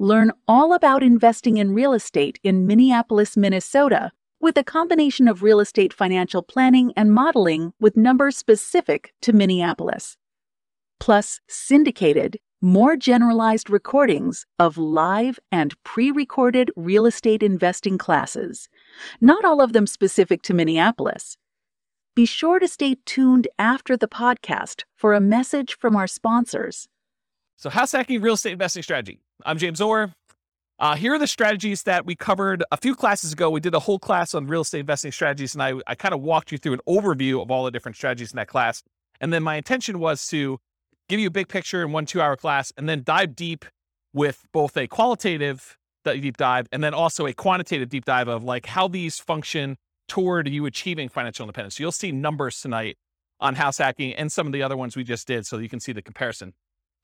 Learn all about investing in real estate in Minneapolis, Minnesota, with a combination of real estate financial planning and modeling with numbers specific to Minneapolis. Plus, syndicated, more generalized recordings of live and pre recorded real estate investing classes, not all of them specific to Minneapolis. Be sure to stay tuned after the podcast for a message from our sponsors. So, house hacking real estate investing strategy. I'm James Orr. Uh, here are the strategies that we covered a few classes ago. We did a whole class on real estate investing strategies, and I, I kind of walked you through an overview of all the different strategies in that class. And then my intention was to give you a big picture in one two hour class and then dive deep with both a qualitative deep dive and then also a quantitative deep dive of like how these function toward you achieving financial independence. So you'll see numbers tonight on house hacking and some of the other ones we just did so you can see the comparison.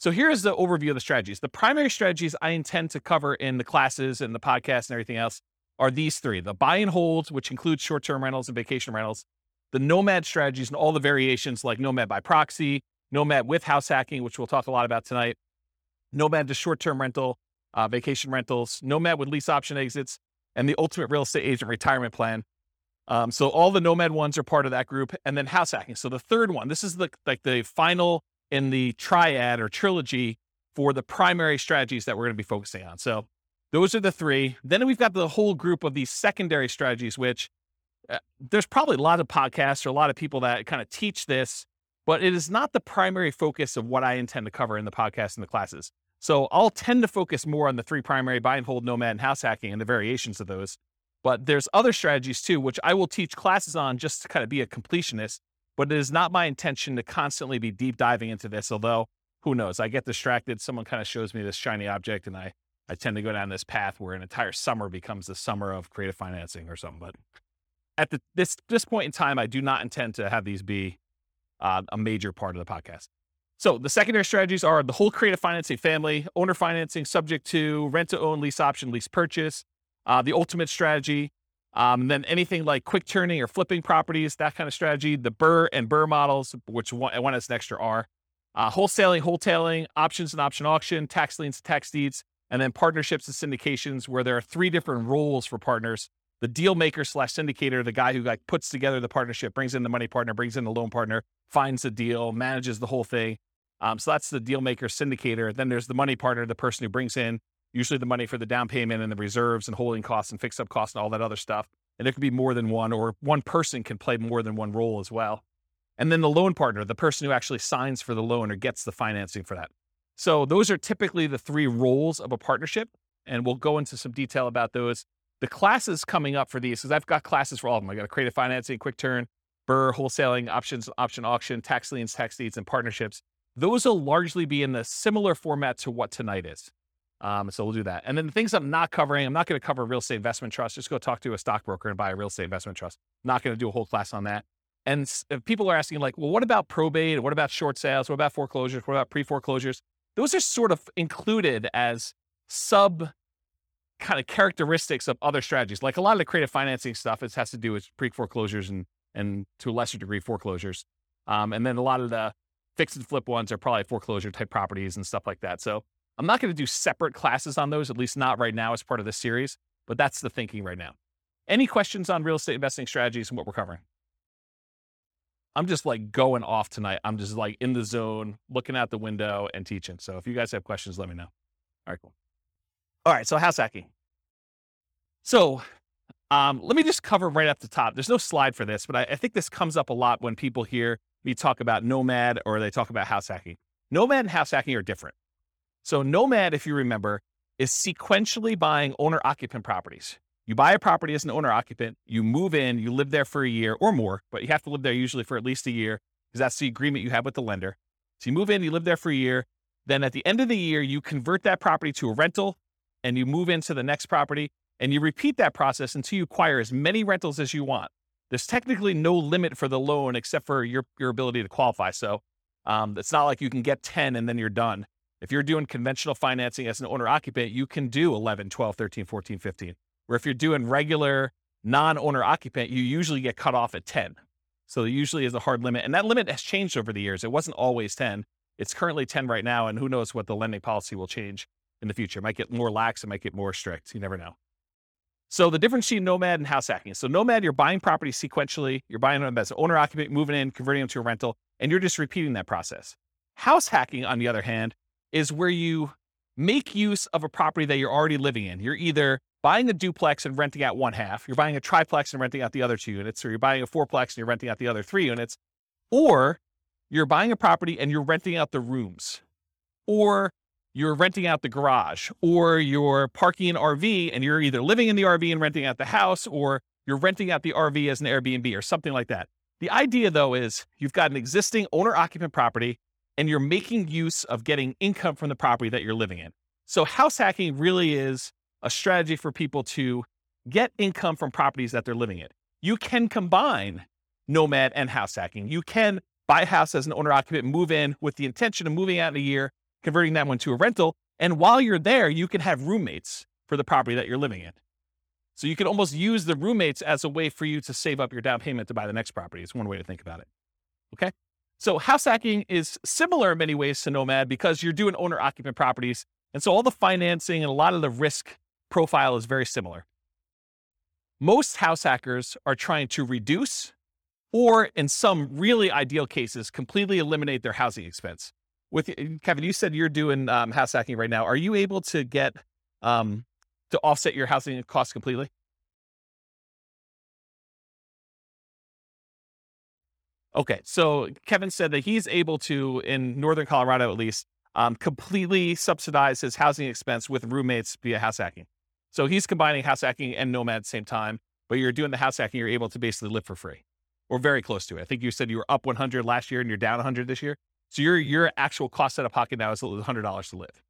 So here's the overview of the strategies. The primary strategies I intend to cover in the classes and the podcast and everything else are these three the buy and hold, which includes short term rentals and vacation rentals, the nomad strategies and all the variations like nomad by proxy, nomad with house hacking, which we'll talk a lot about tonight, nomad to short term rental, uh, vacation rentals, nomad with lease option exits, and the ultimate real estate agent retirement plan. Um, so all the nomad ones are part of that group, and then house hacking. So the third one, this is the like the final in the triad or trilogy for the primary strategies that we're going to be focusing on. So those are the three. Then we've got the whole group of these secondary strategies, which uh, there's probably a lot of podcasts or a lot of people that kind of teach this, but it is not the primary focus of what I intend to cover in the podcast and the classes. So I'll tend to focus more on the three primary buy and hold, nomad, and house hacking and the variations of those. But there's other strategies too, which I will teach classes on just to kind of be a completionist but it is not my intention to constantly be deep diving into this, although who knows? I get distracted. Someone kind of shows me this shiny object and I, I tend to go down this path where an entire summer becomes the summer of creative financing or something. But at the, this, this point in time, I do not intend to have these be uh, a major part of the podcast. So the secondary strategies are the whole creative financing family, owner financing subject to rent to own, lease option, lease purchase, uh, the ultimate strategy, um, and then anything like quick turning or flipping properties, that kind of strategy, the Burr and Burr models, which one, one has an extra R, uh, wholesaling, wholetailing, options and option auction, tax liens, tax deeds, and then partnerships and syndications, where there are three different roles for partners. The deal maker slash syndicator, the guy who like puts together the partnership, brings in the money partner, brings in the loan partner, finds the deal, manages the whole thing. Um, so that's the deal maker syndicator. Then there's the money partner, the person who brings in usually the money for the down payment and the reserves and holding costs and fix up costs and all that other stuff. And there could be more than one, or one person can play more than one role as well. And then the loan partner, the person who actually signs for the loan or gets the financing for that. So those are typically the three roles of a partnership. And we'll go into some detail about those. The classes coming up for these, because I've got classes for all of them. I got a creative financing, quick turn, Burr, wholesaling, options, option auction, tax liens, tax deeds, and partnerships. Those will largely be in the similar format to what tonight is. Um, so we'll do that. And then the things I'm not covering, I'm not going to cover real estate investment trust. Just go talk to a stockbroker and buy a real estate investment trust. not going to do a whole class on that. And if people are asking, like, well, what about probate? What about short sales? What about foreclosures? What about pre foreclosures? Those are sort of included as sub kind of characteristics of other strategies. Like a lot of the creative financing stuff, it has to do with pre foreclosures and and to a lesser degree foreclosures. Um, and then a lot of the fix and flip ones are probably foreclosure type properties and stuff like that. So I'm not going to do separate classes on those, at least not right now as part of this series, but that's the thinking right now. Any questions on real estate investing strategies and what we're covering? I'm just like going off tonight. I'm just like in the zone, looking out the window and teaching. So if you guys have questions, let me know. All right, cool. All right, so house hacking. So um, let me just cover right up the top. There's no slide for this, but I, I think this comes up a lot when people hear me talk about nomad or they talk about house hacking. Nomad and house hacking are different. So Nomad, if you remember, is sequentially buying owner occupant properties. You buy a property as an owner occupant, you move in, you live there for a year or more, but you have to live there usually for at least a year because that's the agreement you have with the lender. So you move in, you live there for a year. Then at the end of the year, you convert that property to a rental and you move into the next property And you repeat that process until you acquire as many rentals as you want. There's technically no limit for the loan except for your, your ability to qualify. So um, it's not like you can get 10 and then you're done. If you're doing conventional financing as an owner occupant, you can do 11, 12, 13, 14, 15. Where if you're doing regular non owner occupant, you usually get cut off at 10. So there usually is a hard limit. And that limit has changed over the years. It wasn't always 10. It's currently 10 right now. And who knows what the lending policy will change in the future. It might get more lax, it might get more strict. You never know. So the difference between nomad and house hacking. So nomad, you're buying property sequentially. You're buying them as an owner occupant, moving in, converting them to a rental, and you're just repeating that process. House hacking, on the other hand, is where you make use of a property that you're already living in. You're either buying a duplex and renting out one half, you're buying a triplex and renting out the other two units, or you're buying a fourplex and you're renting out the other three units, or you're buying a property and you're renting out the rooms, or you're renting out the garage, or you're parking an RV and you're either living in the RV and renting out the house, or you're renting out the RV as an Airbnb or something like that. The idea, though, is you've got an existing owner occupant property and you're making use of getting income from the property that you're living in. So, house hacking really is a strategy for people to get income from properties that they're living in. You can combine nomad and house hacking. You can buy a house as an owner occupant, move in with the intention of moving out in a year, converting that one to a rental. And while you're there, you can have roommates for the property that you're living in. So you can almost use the roommates as a way for you to save up your down payment to buy the next property. It's one way to think about it. Okay. So house hacking is similar in many ways to Nomad because you're doing owner occupant properties. And so all the financing and a lot of the risk profile is very similar. Most house hackers are trying to reduce or in some really ideal cases, completely eliminate their housing expense. With Kevin, you said you're doing um, house hacking right now. Are you able to get um, to offset your housing costs completely? Okay, so Kevin said that he's able to, in Northern Colorado at least, um, completely subsidize his housing expense with roommates via house hacking. So he's combining house hacking and Nomad at the same time, but you're doing the house hacking, you're able to basically live for free or very close to it. I think you said you were up 100 last year and you're down 100 this year. So your your actual cost out of pocket now is $100 to live.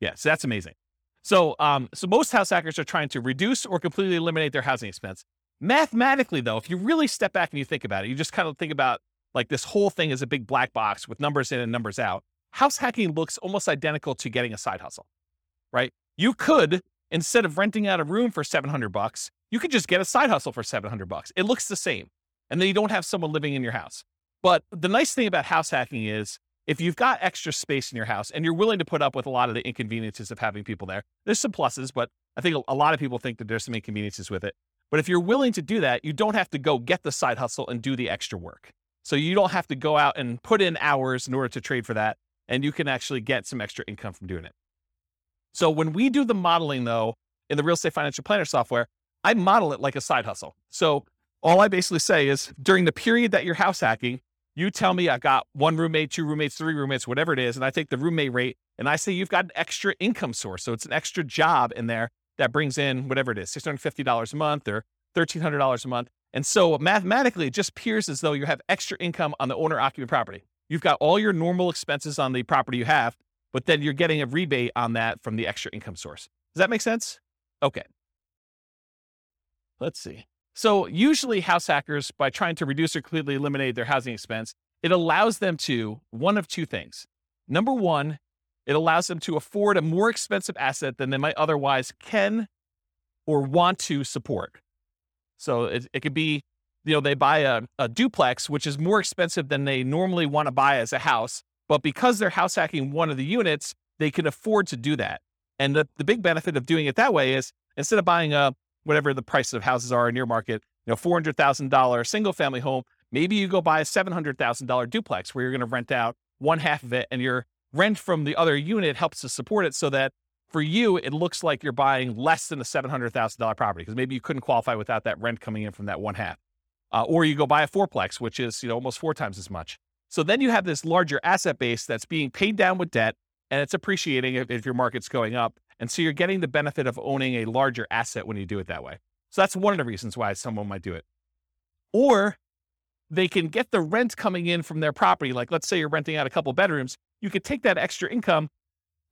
Yeah, so that's amazing. So, um, so most house hackers are trying to reduce or completely eliminate their housing expense. Mathematically, though, if you really step back and you think about it, you just kind of think about like this whole thing is a big black box with numbers in and numbers out. House hacking looks almost identical to getting a side hustle, right? You could instead of renting out a room for 700 bucks, you could just get a side hustle for 700 bucks. It looks the same. And then you don't have someone living in your house. But the nice thing about house hacking is if you've got extra space in your house and you're willing to put up with a lot of the inconveniences of having people there, there's some pluses, but I think a lot of people think that there's some inconveniences with it. But if you're willing to do that, you don't have to go get the side hustle and do the extra work. So you don't have to go out and put in hours in order to trade for that. And you can actually get some extra income from doing it. So when we do the modeling, though, in the real estate financial planner software, I model it like a side hustle. So all I basically say is during the period that you're house hacking, you tell me I've got one roommate, two roommates, three roommates, whatever it is, and I take the roommate rate and I say you've got an extra income source. So it's an extra job in there that brings in whatever it is, $650 a month or $1,300 a month. And so mathematically, it just appears as though you have extra income on the owner occupant property. You've got all your normal expenses on the property you have, but then you're getting a rebate on that from the extra income source. Does that make sense? Okay. Let's see. So, usually, house hackers, by trying to reduce or completely eliminate their housing expense, it allows them to one of two things. Number one, it allows them to afford a more expensive asset than they might otherwise can or want to support. So, it, it could be, you know, they buy a, a duplex, which is more expensive than they normally want to buy as a house. But because they're house hacking one of the units, they can afford to do that. And the, the big benefit of doing it that way is instead of buying a whatever the prices of houses are in your market, you know, four hundred thousand dollar single family home, maybe you go buy a seven hundred thousand dollar duplex where you're going to rent out one half of it, and your rent from the other unit helps to support it, so that for you it looks like you're buying less than a seven hundred thousand dollar property because maybe you couldn't qualify without that rent coming in from that one half, uh, or you go buy a fourplex, which is you know almost four times as much. So then you have this larger asset base that's being paid down with debt and it's appreciating if, if your market's going up. And so you're getting the benefit of owning a larger asset when you do it that way. So that's one of the reasons why someone might do it. Or they can get the rent coming in from their property. Like, let's say you're renting out a couple bedrooms, you could take that extra income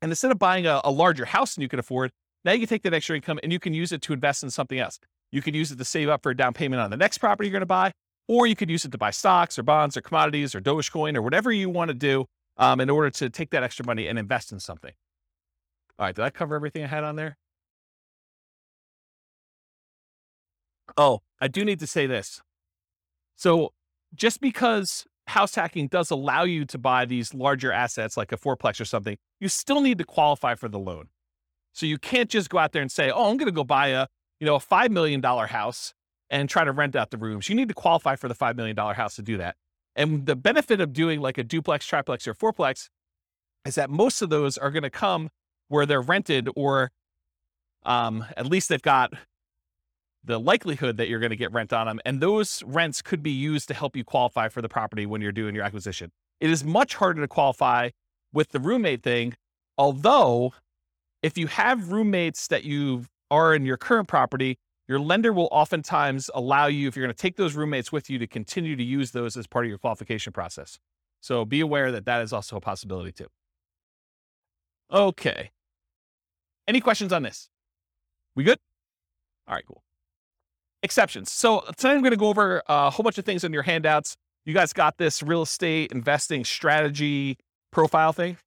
and instead of buying a, a larger house than you can afford, Now you can take that extra income and you can use it to invest in something else. You could use it to save up for a down payment on the next property you're going to buy, or you could use it to buy stocks or bonds or commodities or Dogecoin or whatever you want to do um, in order to take that extra money and invest in something. All right, did I cover everything I had on there? Oh, I do need to say this. So, just because house hacking does allow you to buy these larger assets like a fourplex or something, you still need to qualify for the loan. So you can't just go out there and say, "Oh, I'm going to go buy a, you know, a 5 million dollar house and try to rent out the rooms." You need to qualify for the 5 million dollar house to do that. And the benefit of doing like a duplex, triplex or fourplex is that most of those are going to come where they're rented or um, at least they've got the likelihood that you're going to get rent on them. And those rents could be used to help you qualify for the property when you're doing your acquisition. It is much harder to qualify with the roommate thing. Although, if you have roommates that you are in your current property, your lender will oftentimes allow you, if you're going to take those roommates with you, to continue to use those as part of your qualification process. So be aware that that is also a possibility too. Okay. Any questions on this? We good? All right, cool. Exceptions. So tonight I'm going to go over a whole bunch of things in your handouts. You guys got this real estate investing strategy profile thing.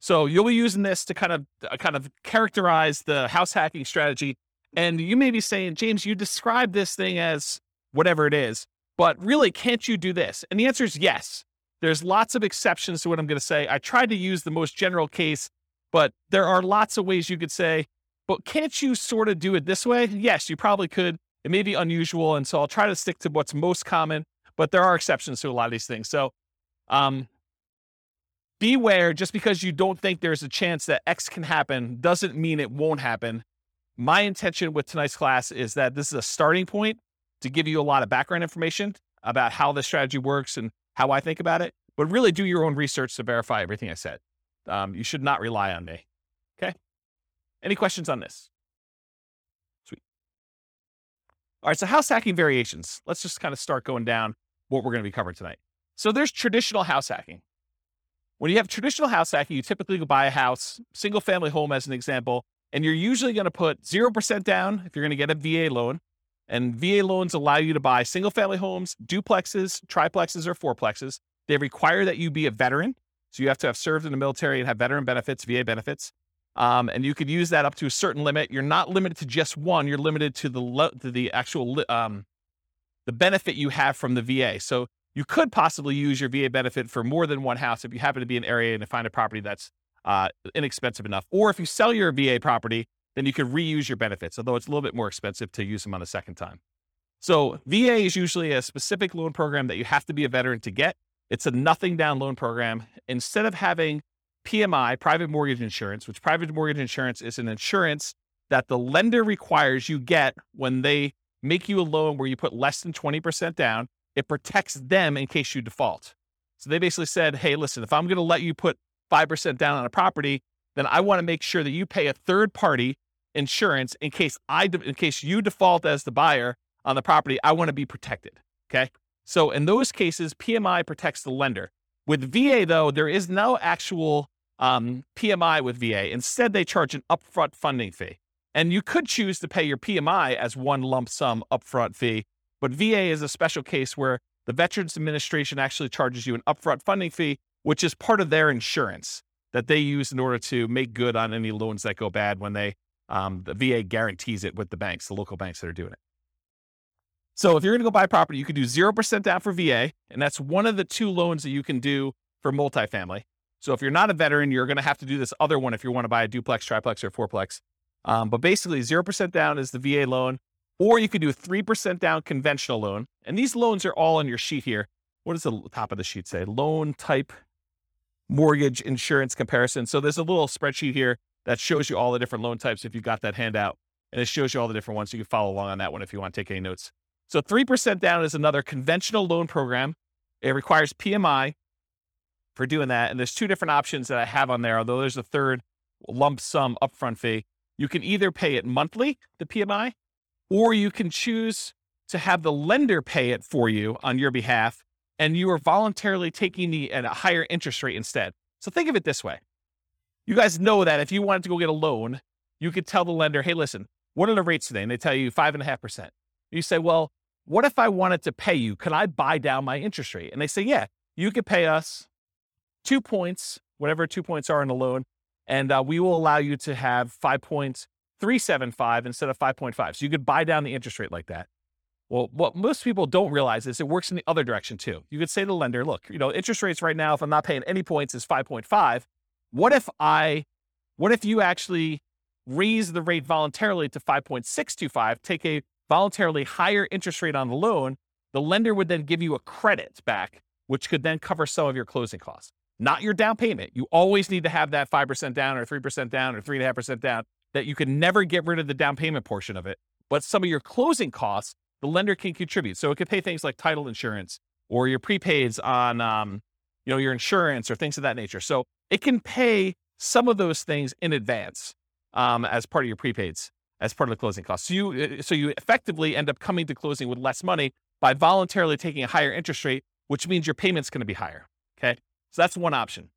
So you'll be using this to kind of uh, kind of characterize the house hacking strategy. And you may be saying, James, you describe this thing as whatever it is, but really, can't you do this? And the answer is yes. There's lots of exceptions to what I'm going to say. I tried to use the most general case but there are lots of ways you could say, but can't you sort of do it this way? Yes, you probably could. It may be unusual. And so I'll try to stick to what's most common, but there are exceptions to a lot of these things. So um, beware just because you don't think there's a chance that X can happen doesn't mean it won't happen. My intention with tonight's class is that this is a starting point to give you a lot of background information about how the strategy works and how I think about it, but really do your own research to verify everything I said. Um, you should not rely on me. Okay. Any questions on this? All right. So, house hacking variations. Let's just kind of start going down what we're going to be covering tonight. So, there's traditional house hacking. When you have traditional house hacking, you typically go buy a house, single family home as an example, and you're usually going to put 0% down if you're going to get a VA loan. And VA loans allow you to buy single family homes, duplexes, triplexes, or fourplexes. They require that you be a veteran. So you have to have served in the military and have veteran benefits, VA benefits. Um, and you could use that up to a certain limit. You're not limited to just one. You're limited to the to the actual um, the benefit you have from the VA. So you could possibly use your VA benefit for more than one house if you happen to be in an area and find a property that's uh, inexpensive enough. Or if you sell your VA property, then you could reuse your benefits, although it's a little bit more expensive to use them on a second time. So VA is usually a specific loan program that you have to be a veteran to get. It's a nothing down loan program. Instead of having PMI, private mortgage insurance, which private mortgage insurance is an insurance that the lender requires you get when they make you a loan where you put less than 20% down, it protects them in case you default. So they basically said, hey, listen, if I'm going to let you put 5% down on a property, then I want to make sure that you pay a third party insurance in case I in case you default as the buyer on the property, I want to be protected. Okay? So in those cases, PMI protects the lender. With VA, though, there is no actual um, PMI with VA. Instead, they charge an upfront funding fee. And you could choose to pay your PMI as one lump sum upfront fee, but VA is a special case where the Veterans Administration actually charges you an upfront funding fee, which is part of their insurance that they use in order to make good on any loans that go bad when they um, the VA guarantees it with the banks, the local banks that are doing it. So if you're going to go buy property, you can do 0% down for VA, and that's one of the two loans that you can do for multifamily. So if you're not a veteran, you're going to have to do this other one if you want to buy a duplex, triplex, or fourplex. Um, but basically, 0% down is the VA loan, or you could do a 3% down conventional loan. And these loans are all on your sheet here. What does the top of the sheet say? Loan type mortgage insurance comparison. So there's a little spreadsheet here that shows you all the different loan types if you've got that handout. And it shows you all the different ones. You can follow along on that one if you want to take any notes. So 3% down is another conventional loan program. It requires PMI for doing that. And there's two different options that I have on there, although there's a third lump sum upfront fee. You can either pay it monthly, the PMI, or you can choose to have the lender pay it for you on your behalf. And you are voluntarily taking the at a higher interest rate instead. So think of it this way. You guys know that if you wanted to go get a loan, you could tell the lender, hey, listen, what are the rates today? And they tell you five and a half percent. You say, well, what if I wanted to pay you? Could I buy down my interest rate? And they say, yeah, you could pay us two points, whatever two points are in a loan, and uh, we will allow you to have 5.375 instead of 5.5. So you could buy down the interest rate like that. Well, what most people don't realize is it works in the other direction too. You could say to the lender, look, you know, interest rates right now, if I'm not paying any points, is 5.5. What if I, what if you actually raise the rate voluntarily to 5.625, take a voluntarily higher interest rate on the loan? The lender would then give you a credit back, which could then cover some of your closing costs, not your down payment. You always need to have that 5% down or 3% down or 3.5% down that you can never get rid of the down payment portion of it. But some of your closing costs the lender can contribute. So it could pay things like title insurance or your prepaids on, um, you know, your insurance or things of that nature. So it can pay some of those things in advance um, as part of your prepaids, as part of the closing costs. So you, uh, so you effectively end up coming to closing with less money by voluntarily taking a higher interest rate, which means your payment's going to be higher. Okay, so that's one option.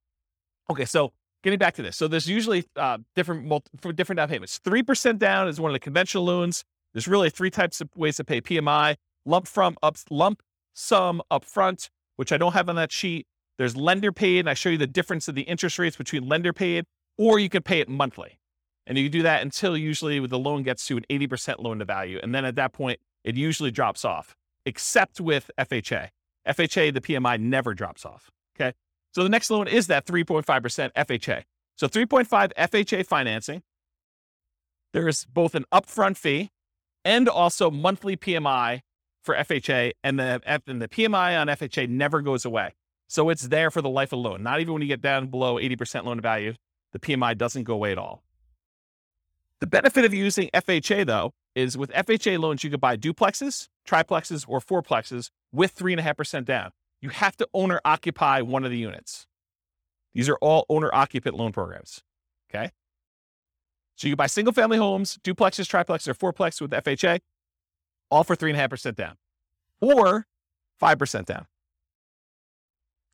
Okay, so getting back to this, so there's usually uh, different for different down payments. Three percent down is one of the conventional loans. There's really three types of ways to pay PMI: lump from up lump sum upfront, which I don't have on that sheet. There's lender paid, and I show you the difference of the interest rates between lender paid, or you can pay it monthly. And you do that until usually the loan gets to an 80% loan to value. And then at that point, it usually drops off, except with FHA. FHA, the PMI never drops off. Okay. So the next loan is that 3.5% FHA. So 3.5 FHA financing. There is both an upfront fee and also monthly PMI for FHA, and the and the PMI on FHA never goes away. So it's there for the life of loan. Not even when you get down below 80% loan to value, the PMI doesn't go away at all. The benefit of using FHA though is with FHA loans, you could buy duplexes, triplexes, or fourplexes with three and a half percent down. You have to owner occupy one of the units. These are all owner occupant loan programs. Okay. So you can buy single family homes, duplexes, triplexes, or fourplexes with FHA, all for 3.5% down or 5% down.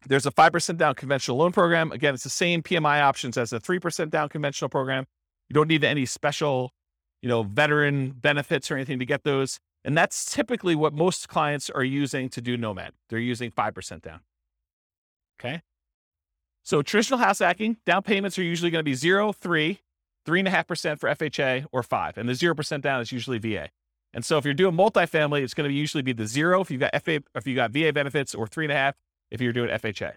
There's a 5% down conventional loan program. Again, it's the same PMI options as a 3% down conventional program. You don't need any special, you know, veteran benefits or anything to get those. And that's typically what most clients are using to do Nomad. They're using 5% down. Okay. So traditional house hacking, down payments are usually going to be zero, three, three and a half percent for FHA or five, and the zero percent down is usually VA. And so if you're doing multifamily, it's going to usually be the zero if you've got FA, if you got VA benefits, or three and a half if you're doing FHA.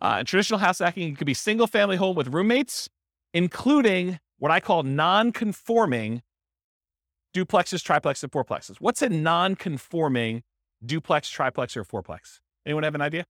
Uh, and traditional house hacking could be single family home with roommates, including what I call non-conforming duplexes, triplexes, and fourplexes. What's a non-conforming duplex, triplex, or fourplex? Anyone have an idea?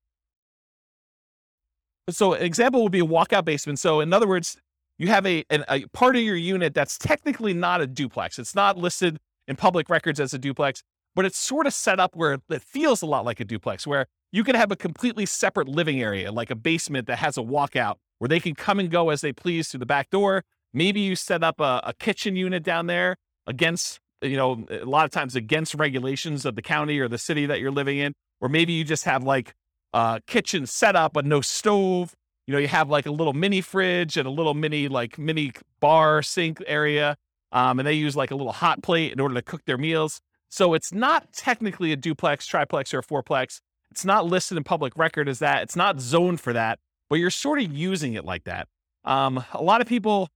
So an example would be a walkout basement. So in other words, you have a, a part of your unit that's technically not a duplex. It's not listed in public records as a duplex, but it's sort of set up where it feels a lot like a duplex, where you can have a completely separate living area, like a basement that has a walkout where they can come and go as they please through the back door. Maybe you set up a, a kitchen unit down there against, you know, a lot of times against regulations of the county or the city that you're living in. Or maybe you just have like a kitchen set up, but no stove you know, you have like a little mini fridge and a little mini like mini bar sink area. Um, and they use like a little hot plate in order to cook their meals. So it's not technically a duplex, triplex, or a fourplex. It's not listed in public record as that. It's not zoned for that, but you're sort of using it like that. Um, a lot of people,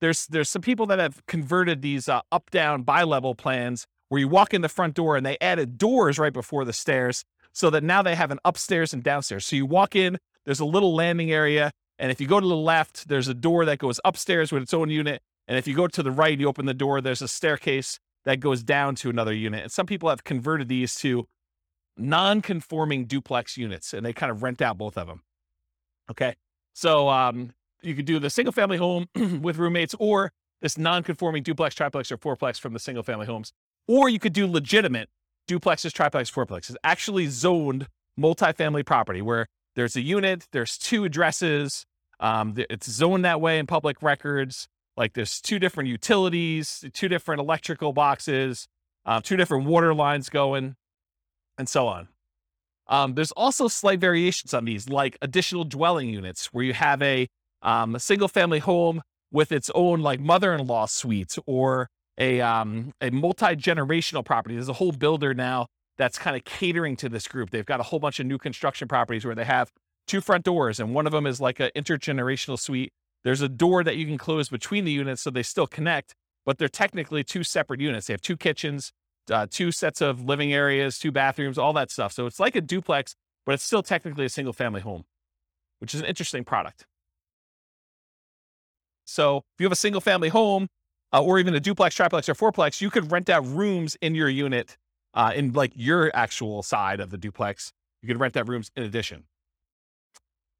there's there's some people that have converted these uh, up down bi level plans where you walk in the front door and they added doors right before the stairs so that now they have an upstairs and downstairs. So you walk in, there's a little landing area. And if you go to the left, there's a door that goes upstairs with its own unit. And if you go to the right, you open the door, there's a staircase that goes down to another unit. And some people have converted these to non conforming duplex units and they kind of rent out both of them. Okay. So um, you could do the single family home with roommates or this non conforming duplex, triplex, or fourplex from the single family homes. Or you could do legitimate duplexes, triplex, fourplexes, actually zoned multifamily property where there's a unit, there's two addresses. Um, it's zoned that way in public records. Like there's two different utilities, two different electrical boxes, uh, two different water lines going, and so on. Um, there's also slight variations on these, like additional dwelling units, where you have a, um, a single family home with its own like mother-in-law suite or a um, a multi-generational property. There's a whole builder now that's kind of catering to this group. They've got a whole bunch of new construction properties where they have two front doors, and one of them is like an intergenerational suite. There's a door that you can close between the units so they still connect, but they're technically two separate units. They have two kitchens, uh, two sets of living areas, two bathrooms, all that stuff. So it's like a duplex, but it's still technically a single family home, which is an interesting product. So if you have a single family home, uh, or even a duplex, triplex, or fourplex, you could rent out rooms in your unit uh, in like your actual side of the duplex. You could rent out rooms in addition.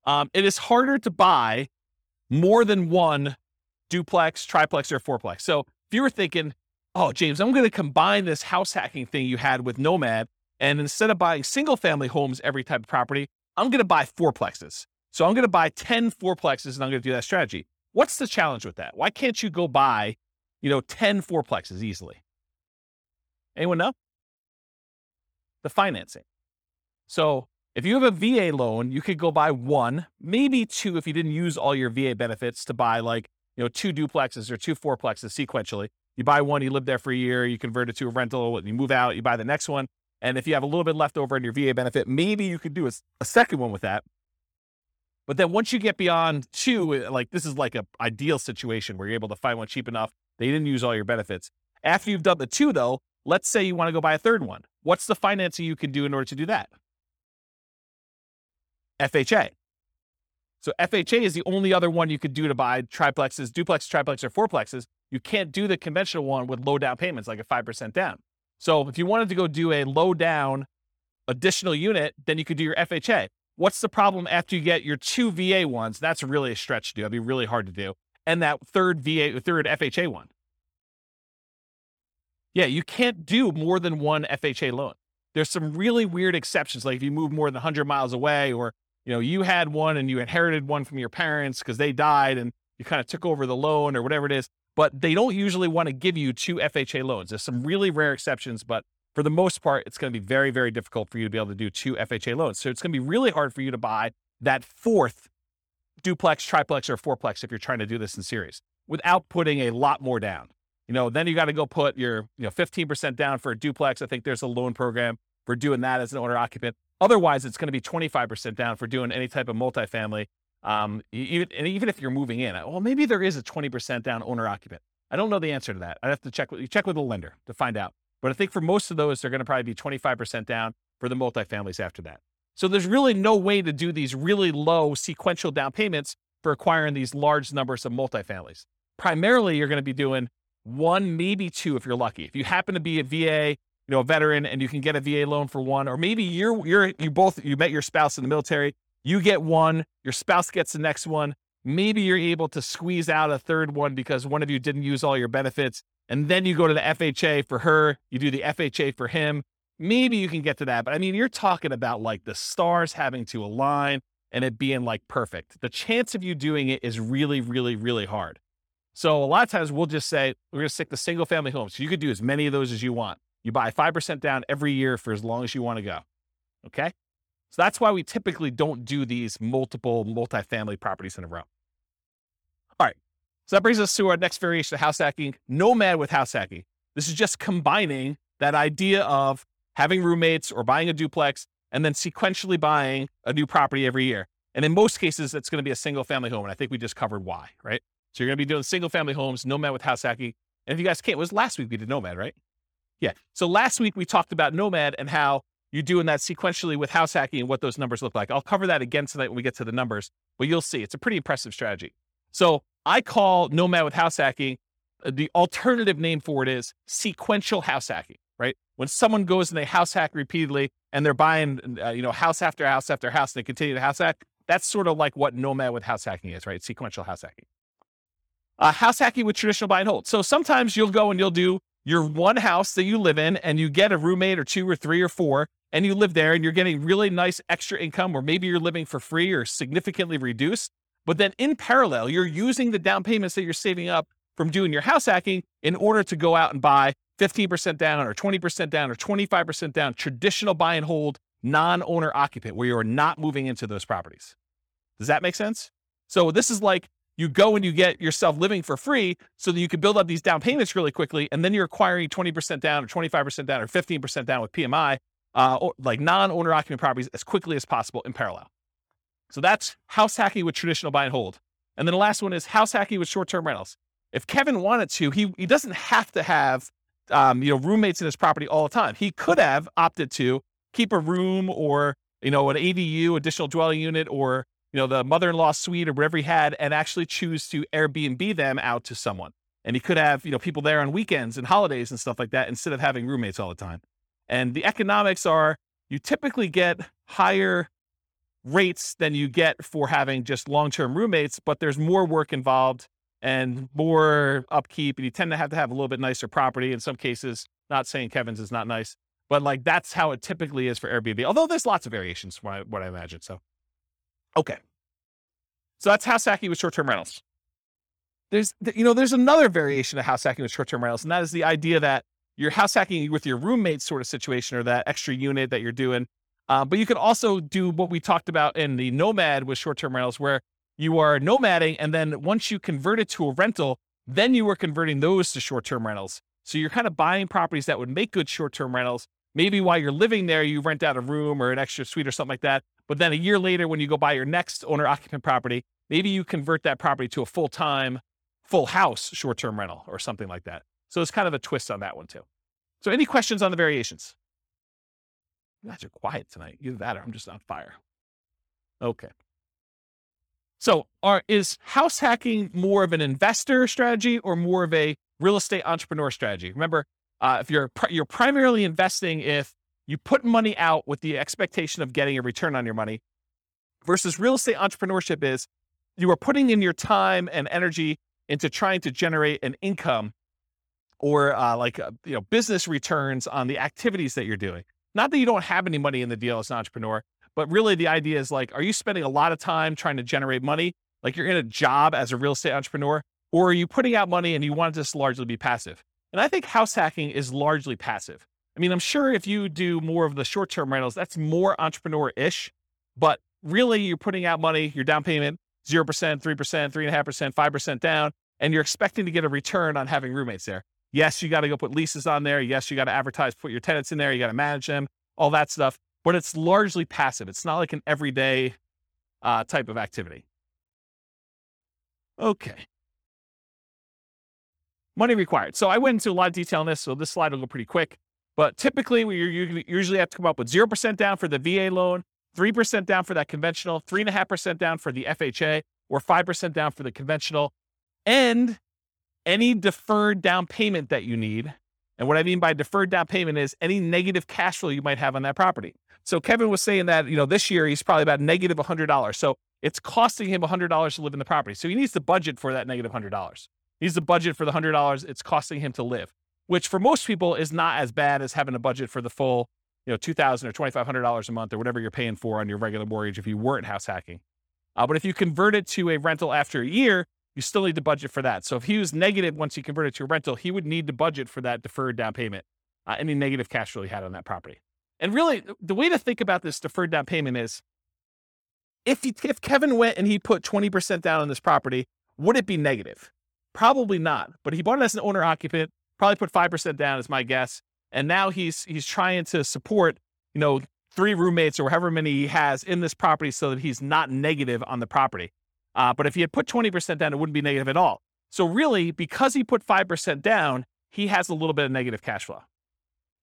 Um, it is harder to buy more than one duplex, triplex, or fourplex. So if you were thinking, oh, James, I'm going to combine this house hacking thing you had with Nomad, and instead of buying single family homes every type of property, I'm going to buy fourplexes. So I'm going to buy 10 fourplexes and I'm going to do that strategy. What's the challenge with that? Why can't you go buy, you know, 10 fourplexes easily? Anyone know? The financing. So if you have a VA loan, you could go buy one, maybe two if you didn't use all your VA benefits to buy like, you know, two duplexes or two fourplexes sequentially. You buy one, you live there for a year, you convert it to a rental, you move out, you buy the next one. And if you have a little bit left over in your VA benefit, maybe you could do a, a second one with that. But then once you get beyond two, uh, like this is like a ideal situation where you're able to find one cheap enough. They didn't use all your benefits. After you've done the two, though, let's say you want to go buy a third one. What's the financing you can do in order to do that? FHA. So FHA is the only other one you could do to buy triplexes, duplex, triplex, or fourplexes. You can't do the conventional one with low down payments, like a 5% down. So if you wanted to go do a low down additional unit, then you could do your FHA. What's the problem after you get your two VA ones? That's really a stretch to do. That'd be really hard to do. And that third VA, third FHA one. Yeah, you can't do more than one FHA loan. There's some really weird exceptions, like if you move more than 100 miles away, or you know you had one and you inherited one from your parents because they died and you kind of took over the loan or whatever it is but they don't usually want to give you two FHA loans. There's some really rare exceptions, but for the most part, it's going to be very, very difficult for you to be able to do two FHA loans. So it's going to be really hard for you to buy that fourth duplex, triplex, or fourplex if you're trying to do this in series without putting a lot more down. You know, then you got to go put your, you know, 15% down for a duplex. I think there's a loan program for doing that as an owner occupant. Otherwise, it's going to be 25% down for doing any type of multifamily um, even and even if you're moving in, well, maybe there is a 20% down owner occupant. I don't know the answer to that. I'd have to check with you check with a lender to find out. But I think for most of those, they're going to probably be 25% down for the multifamilies after that. So there's really no way to do these really low sequential down payments for acquiring these large numbers of multifamilies. Primarily, you're going to be doing one, maybe two if you're lucky. If you happen to be a VA, you know, a veteran, and you can get a VA loan for one, or maybe you're you're you both you met your spouse in the military you get one, your spouse gets the next one. Maybe you're able to squeeze out a third one because one of you didn't use all your benefits. And then you go to the FHA for her, you do the FHA for him. Maybe you can get to that. But I mean, you're talking about like the stars having to align and it being like perfect. The chance of you doing it is really, really, really hard. So a lot of times we'll just say, we're going to stick to single family homes. So you could do as many of those as you want. You buy 5% down every year for as long as you want to go. Okay. So that's why we typically don't do these multiple multifamily properties in a row. All right. So that brings us to our next variation of house hacking, Nomad with house hacking. This is just combining that idea of having roommates or buying a duplex and then sequentially buying a new property every year. And in most cases, it's going to be a single family home. And I think we just covered why, right? So you're going to be doing single family homes, Nomad with house hacking. And if you guys can't, it was last week we did Nomad, right? Yeah. So last week we talked about Nomad and how you're doing that sequentially with house hacking and what those numbers look like. I'll cover that again tonight when we get to the numbers, but you'll see it's a pretty impressive strategy. So I call Nomad with house hacking, uh, the alternative name for it is sequential house hacking, right? When someone goes and they house hack repeatedly and they're buying, uh, you know, house after house after house, and they continue to house hack, that's sort of like what Nomad with house hacking is, right? Sequential house hacking. Uh, house hacking with traditional buy and hold. So sometimes you'll go and you'll do your one house that you live in and you get a roommate or two or three or four and you live there and you're getting really nice extra income, or maybe you're living for free or significantly reduced. But then in parallel, you're using the down payments that you're saving up from doing your house hacking in order to go out and buy 15% down or 20% down or 25% down traditional buy and hold non owner occupant where you're not moving into those properties. Does that make sense? So this is like you go and you get yourself living for free so that you can build up these down payments really quickly. And then you're acquiring 20% down or 25% down or 15% down with PMI, uh, or like non owner occupant properties as quickly as possible in parallel. So that's house hacking with traditional buy and hold. And then the last one is house hacking with short term rentals. If Kevin wanted to, he, he doesn't have to have um, you know roommates in his property all the time. He could have opted to keep a room or you know an ADU, additional dwelling unit, or you know the mother-in-law suite or whatever he had, and actually choose to Airbnb them out to someone. And he could have you know people there on weekends and holidays and stuff like that instead of having roommates all the time. And the economics are you typically get higher rates than you get for having just long-term roommates, but there's more work involved and more upkeep. And you tend to have to have a little bit nicer property in some cases. Not saying Kevin's is not nice, but like that's how it typically is for Airbnb. Although there's lots of variations, what I, what I imagine. So, okay. So that's house hacking with short-term rentals. There's, you know, there's another variation of house hacking with short-term rentals, and that is the idea that you're house hacking with your roommate sort of situation or that extra unit that you're doing. Uh, but you could also do what we talked about in the Nomad with short-term rentals, where you are nomading, and then once you convert it to a rental, then you are converting those to short-term rentals. So you're kind of buying properties that would make good short-term rentals. Maybe while you're living there, you rent out a room or an extra suite or something like that. But then a year later, when you go buy your next owner occupant property, maybe you convert that property to a full-time, full house short-term rental or something like that. So it's kind of a twist on that one too. So any questions on the variations? You guys are quiet tonight. Either that or I'm just on fire. Okay. So, are is house hacking more of an investor strategy or more of a real estate entrepreneur strategy? Remember, uh, if you're you're primarily investing if you put money out with the expectation of getting a return on your money, versus real estate entrepreneurship is you are putting in your time and energy into trying to generate an income or uh, like uh, you know business returns on the activities that you're doing. Not that you don't have any money in the deal as an entrepreneur, but really, the idea is like, are you spending a lot of time trying to generate money? Like you're in a job as a real estate entrepreneur, or are you putting out money and you want to largely be passive? And I think house hacking is largely passive. I mean, I'm sure if you do more of the short term rentals, that's more entrepreneur ish, but really you're putting out money, your down payment, 0%, 3%, 3.5%, 5% down, and you're expecting to get a return on having roommates there. Yes, you got to go put leases on there. Yes, you got to advertise, put your tenants in there. You got to manage them, all that stuff but it's largely passive. It's not like an everyday uh, type of activity. Okay. Money required. So I went into a lot of detail on this, so this slide will go pretty quick. But typically, we usually have to come up with 0% down for the VA loan, 3% down for that conventional, 3.5% down for the FHA, or 5% down for the conventional, and any deferred down payment that you need. And what I mean by deferred down payment is any negative cash flow you might have on that property. So Kevin was saying that, you know, this year he's probably about negative $100. So it's costing him $100 to live in the property. So he needs to budget for that negative $100. He needs to budget for the $100 it's costing him to live, which for most people is not as bad as having a budget for the full, you know, 2,000 or $2,500 a month or whatever you're paying for on your regular mortgage if you weren't house hacking. Uh, but if you convert it to a rental after a year, you still need to budget for that. So if he was negative once he converted to a rental, he would need to budget for that deferred down payment, uh, any negative cash flow he had on that property. And really, the way to think about this deferred down payment is if, he, if Kevin went and he put 20% down on this property, would it be negative? Probably not. But he bought it as an owner occupant, probably put 5% down, is my guess. And now he's he's trying to support, you know, three roommates or however many he has in this property so that he's not negative on the property. Uh, but if he had put 20% down, it wouldn't be negative at all. So really, because he put 5% down, he has a little bit of negative cash flow.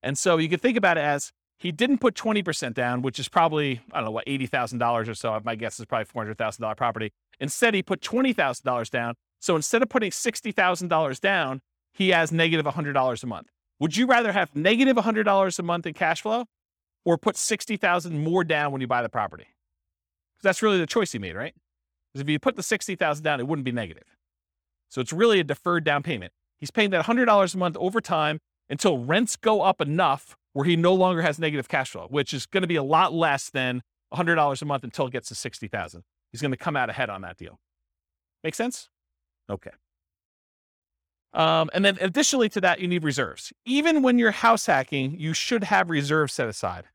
And so you could think about it as he didn't put 20% down, which is probably, I don't know, what, $80,000 or so. My guess is probably $400,000 property. Instead, he put $20,000 down. So instead of putting $60,000 down, he has negative $100 a month. Would you rather have negative $100 a month in cash flow or put 60,000 more down when you buy the property? Because that's really the choice he made, right? Because if you put the 60,000 down, it wouldn't be negative. So it's really a deferred down payment. He's paying that $100 a month over time until rents go up enough where he no longer has negative cash flow, which is going to be a lot less than $100 a month until it gets to 60,000. He's going to come out ahead on that deal. Make sense? Okay. Um, and then additionally to that, you need reserves. Even when you're house hacking, you should have reserves set aside.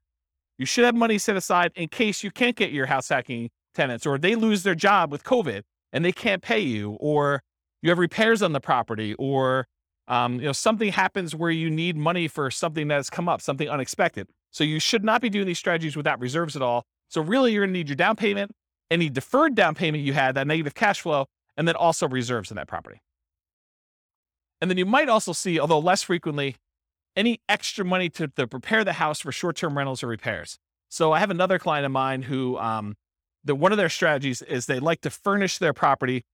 You should have money set aside in case you can't get your house hacking tenants or they lose their job with COVID and they can't pay you, or you have repairs on the property, or um, you know something happens where you need money for something that has come up, something unexpected. So you should not be doing these strategies without reserves at all. So really, you're going to need your down payment, any deferred down payment you had, that negative cash flow, and then also reserves in that property. And then you might also see, although less frequently, any extra money to, to prepare the house for short-term rentals or repairs. So I have another client of mine who um, the one of their strategies is they like to furnish their property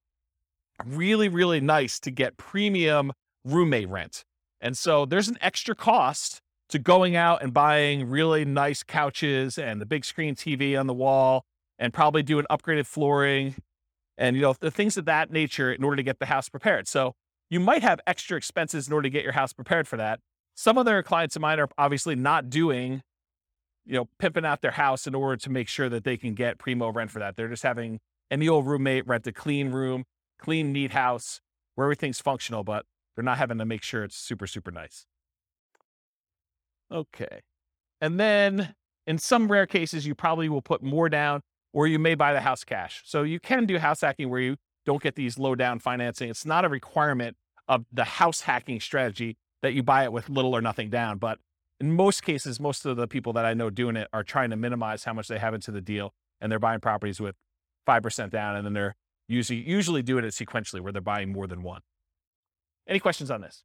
really, really nice to get premium roommate rent. And so there's an extra cost to going out and buying really nice couches and the big screen TV on the wall and probably do an upgraded flooring and you know the things of that nature in order to get the house prepared. So you might have extra expenses in order to get your house prepared for that. Some of their clients of mine are obviously not doing, you know, pimping out their house in order to make sure that they can get primo rent for that. They're just having any old roommate rent a clean room, clean, neat house where everything's functional, but they're not having to make sure it's super, super nice. Okay. And then in some rare cases, you probably will put more down or you may buy the house cash. So you can do house hacking where you don't get these low down financing. It's not a requirement of the house hacking strategy that you buy it with little or nothing down. But in most cases, most of the people that I know doing it are trying to minimize how much they have into the deal and they're buying properties with 5% down and then they're usually usually doing it sequentially where they're buying more than one. Any questions on this?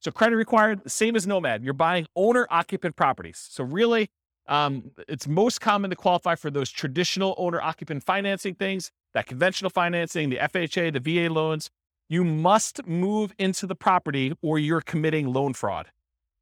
So credit required, same as Nomad. You're buying owner occupant properties. So really, um, it's most common to qualify for those traditional owner occupant financing things, that conventional financing, the FHA, the VA loans. You must move into the property or you're committing loan fraud.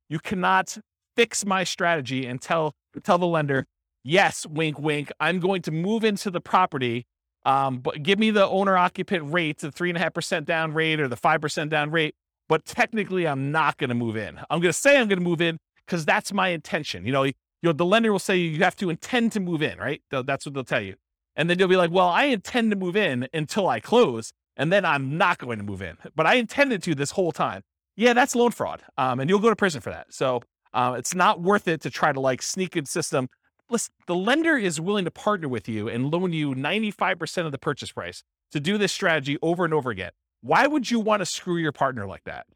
You cannot fix my strategy and tell tell the lender, yes, wink, wink, I'm going to move into the property, um, but give me the owner occupant rate, the three and a half percent down rate or the five percent down rate. But technically, I'm not going to move in. I'm going to say I'm going to move in because that's my intention. You know, you know, the lender will say you have to intend to move in, right? That's what they'll tell you. And then you'll be like, well, I intend to move in until I close, and then I'm not going to move in. But I intended to this whole time. Yeah, that's loan fraud. Um, and you'll go to prison for that. So uh, it's not worth it to try to like sneak in system. Listen, the lender is willing to partner with you and loan you 95% of the purchase price to do this strategy over and over again. Why would you want to screw your partner like that?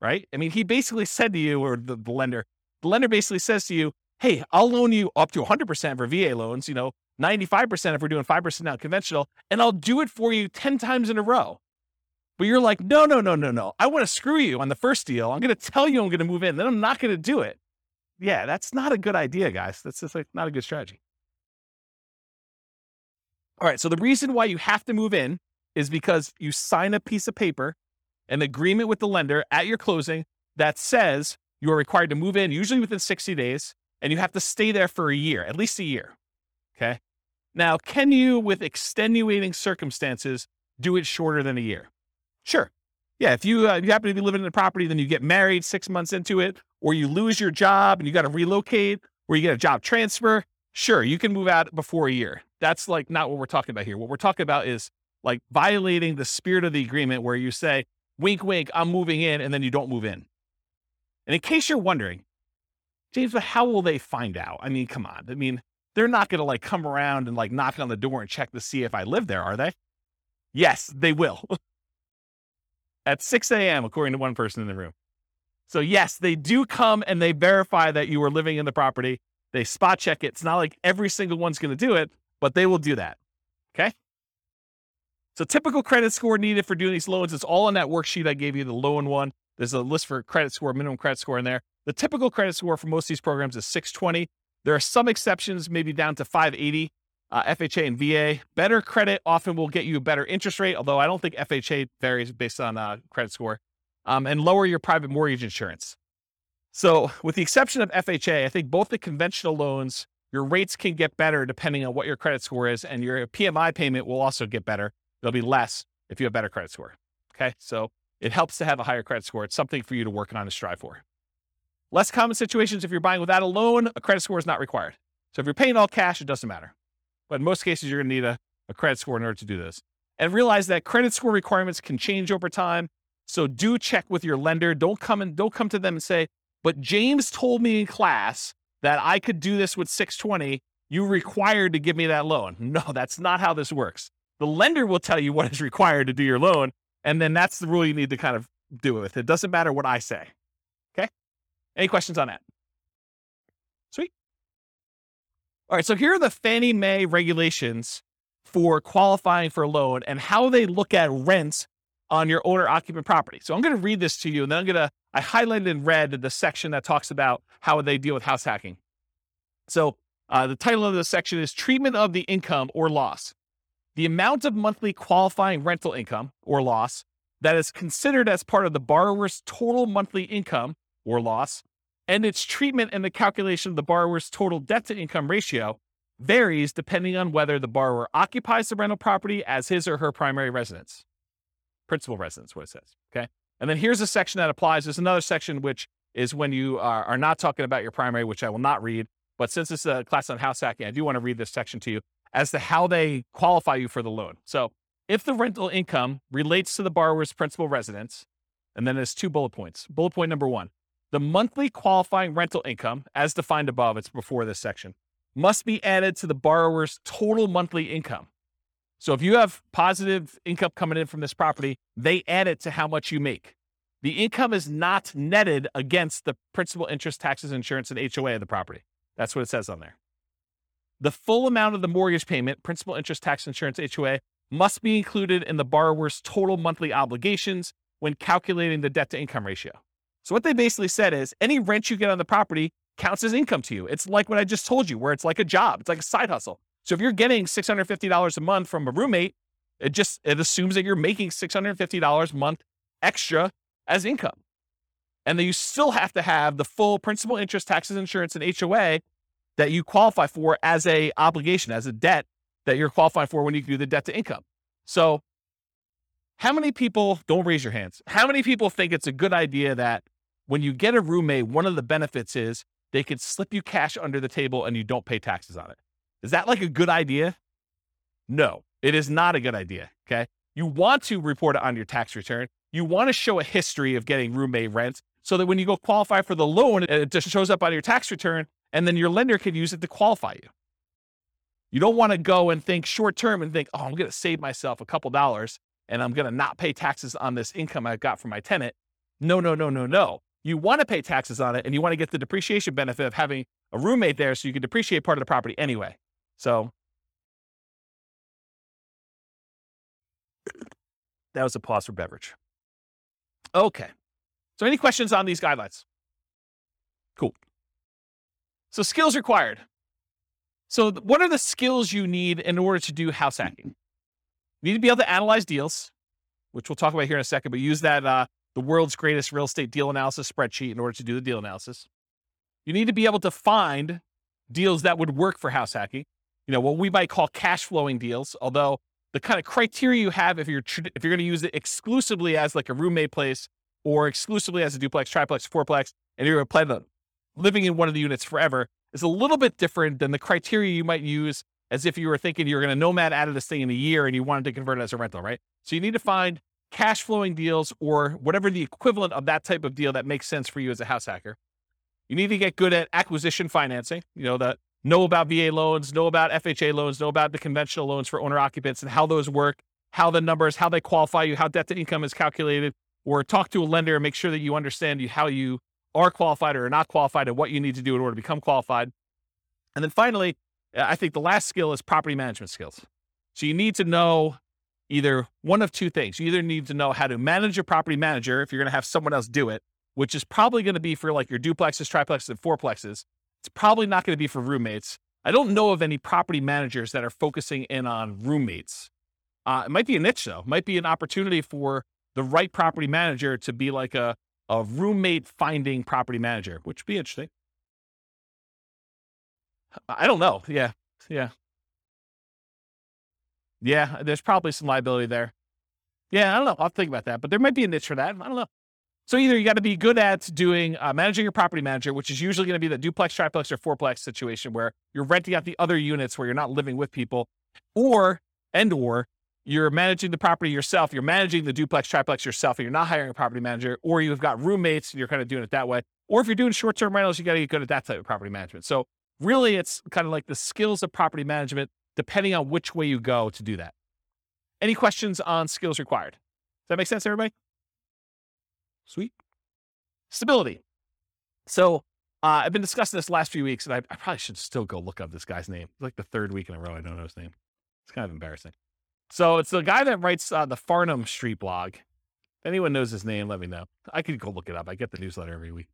Right? I mean, he basically said to you, or the, the lender, the lender basically says to you, hey, I'll loan you up to 100% for VA loans, you know, 95% if we're doing 5% now conventional, and I'll do it for you 10 times in a row. But you're like, no, no, no, no, no. I want to screw you on the first deal. I'm going to tell you I'm going to move in, then I'm not going to do it. Yeah, that's not a good idea, guys. That's just like not a good strategy. All right. So the reason why you have to move in is because you sign a piece of paper, an agreement with the lender at your closing that says you are required to move in, usually within 60 days, and you have to stay there for a year, at least a year. Okay. Now, can you, with extenuating circumstances, do it shorter than a year? Sure. Yeah. If you, uh, you happen to be living in a property, then you get married six months into it, or you lose your job and you got to relocate, or you get a job transfer. Sure. You can move out before a year. That's like not what we're talking about here. What we're talking about is like violating the spirit of the agreement where you say, wink, wink, I'm moving in, and then you don't move in. And in case you're wondering, James, but how will they find out? I mean, come on. I mean, they're not going to like come around and like knock on the door and check to see if I live there, are they? Yes, they will. At 6 a.m., according to one person in the room. So, yes, they do come and they verify that you are living in the property. They spot check it. It's not like every single one's going to do it, but they will do that. Okay. So, typical credit score needed for doing these loans is all on that worksheet I gave you, the loan one. There's a list for credit score, minimum credit score in there. The typical credit score for most of these programs is 620. There are some exceptions, maybe down to 580. Uh, FHA and VA. Better credit often will get you a better interest rate, although I don't think FHA varies based on uh, credit score, um, and lower your private mortgage insurance. So, with the exception of FHA, I think both the conventional loans, your rates can get better depending on what your credit score is, and your PMI payment will also get better. It'll be less if you have better credit score. Okay. So, it helps to have a higher credit score. It's something for you to work on and strive for. Less common situations, if you're buying without a loan, a credit score is not required. So if you're paying all cash, it doesn't matter. But in most cases, you're going to need a, a credit score in order to do this. And realize that credit score requirements can change over time. So do check with your lender. Don't come and don't come to them and say, but James told me in class that I could do this with 620 you required to give me that loan. No, that's not how this works. The lender will tell you what is required to do your loan, and then that's the rule you need to kind of do it with. It doesn't matter what I say. Any questions on that? Sweet. All right, so here are the Fannie Mae regulations for qualifying for a loan and how they look at rents on your owner occupant property. So I'm going to read this to you and then I'm going to, I highlighted in red the section that talks about how they deal with house hacking. So uh, the title of the section is Treatment of the Income or Loss. The amount of monthly qualifying rental income or loss that is considered as part of the borrower's total monthly income or loss and its treatment in the calculation of the borrower's total debt to income ratio varies depending on whether the borrower occupies the rental property as his or her primary residence principal residence, what it says. Okay. And then here's a section that applies. There's another section which is when you are, are not talking about your primary, which I will not read. But since this is a class on house hacking, I do want to read this section to you as to how they qualify you for the loan. So if the rental income relates to the borrower's principal residence, and then there's two bullet points. Bullet point number one the monthly qualifying rental income, as defined above, it's before this section, must be added to the borrower's total monthly income. So if you have positive income coming in from this property, they add it to how much you make. The income is not netted against the principal interest, taxes, insurance, and HOA of the property. That's what it says on there. The full amount of the mortgage payment, principal interest, tax, insurance, HOA, must be included in the borrower's total monthly obligations when calculating the debt to income ratio. So what they basically said is any rent you get on the property counts as income to you. It's like what I just told you, where it's like a job, it's like a side hustle. So if you're getting $650 a month from a roommate, it just it assumes that you're making $650 a month extra as income. And then you still have to have the full principal, interest, taxes, insurance, and HOA that you qualify for as a obligation, as a debt that you're qualifying for when you do the debt to income. So how many people don't raise your hands? How many people think it's a good idea that when you get a roommate, one of the benefits is they can slip you cash under the table and you don't pay taxes on it? Is that like a good idea? No, it is not a good idea. Okay. You want to report it on your tax return. You want to show a history of getting roommate rent so that when you go qualify for the loan, it just shows up on your tax return and then your lender can use it to qualify you. You don't want to go and think short term and think, oh, I'm going to save myself a couple dollars and I'm going to not pay taxes on this income I've got from my tenant. No, no, no, no, no. You want to pay taxes on it and you want to get the depreciation benefit of having a roommate there so you can depreciate part of the property anyway. So that was a pause for beverage. Okay. So any questions on these guidelines? Cool. So skills required. So what are the skills you need in order to do house hacking? You need to be able to analyze deals, which we'll talk about here in a second, but use that uh, the world's greatest real estate deal analysis spreadsheet in order to do the deal analysis. You need to be able to find deals that would work for house hacking you know, what we might call cash flowing deals. Although the kind of criteria you have if you're if you're going to use it exclusively as like a roommate place or exclusively as a duplex, triplex, fourplex, and you're going to plan on living in one of the units forever is a little bit different than the criteria you might use as if you were thinking you're going to nomad out of this thing in a year and you wanted to convert it as a rental, right? So you need to find cash flowing deals or whatever the equivalent of that type of deal that makes sense for you as a house hacker. You need to get good at acquisition financing, you know, that know about VA loans, know about FHA loans, know about the conventional loans for owner occupants and how those work, how the numbers, how they qualify you, how debt to income is calculated, or talk to a lender and make sure that you understand how you are qualified or are not qualified and what you need to do in order to become qualified. And then finally, I think the last skill is property management skills. So you need to know either one of two things. You either need to know how to manage your property manager if you're going to have someone else do it, which is probably going to be for like your duplexes, triplexes, and fourplexes. It's probably not going to be for roommates. I don't know of any property managers that are focusing in on roommates. Uh, it might be a niche though. It might be an opportunity for the right property manager to be like a, a roommate finding property manager, which would be interesting. I don't know. Yeah. Yeah. Yeah. There's probably some liability there. Yeah. I don't know. I'll think about that, but there might be a niche for that. I don't know. So either you got to be good at doing uh, managing your property manager, which is usually going to be the duplex, triplex, or fourplex situation where you're renting out the other units where you're not living with people, or and or you're managing the property yourself. You're managing the duplex, triplex yourself, and you're not hiring a property manager, or you've got roommates and you're kind of doing it that way. Or if you're doing short-term rentals, you got to get good at that type of property management. So really it's kind of like the skills of property management, depending on which way you go to do that. Any questions on skills required? Does that make sense, everybody? Sweet. Stability. So uh, I've been discussing this last few weeks, and I, I, probably should still go look up this guy's name. It's like the third week in a row I don't know his name. It's kind of embarrassing. So it's the guy that writes uh, the Farnam Street blog. If anyone knows his name, let me know. I could go look it up. I get the newsletter every week.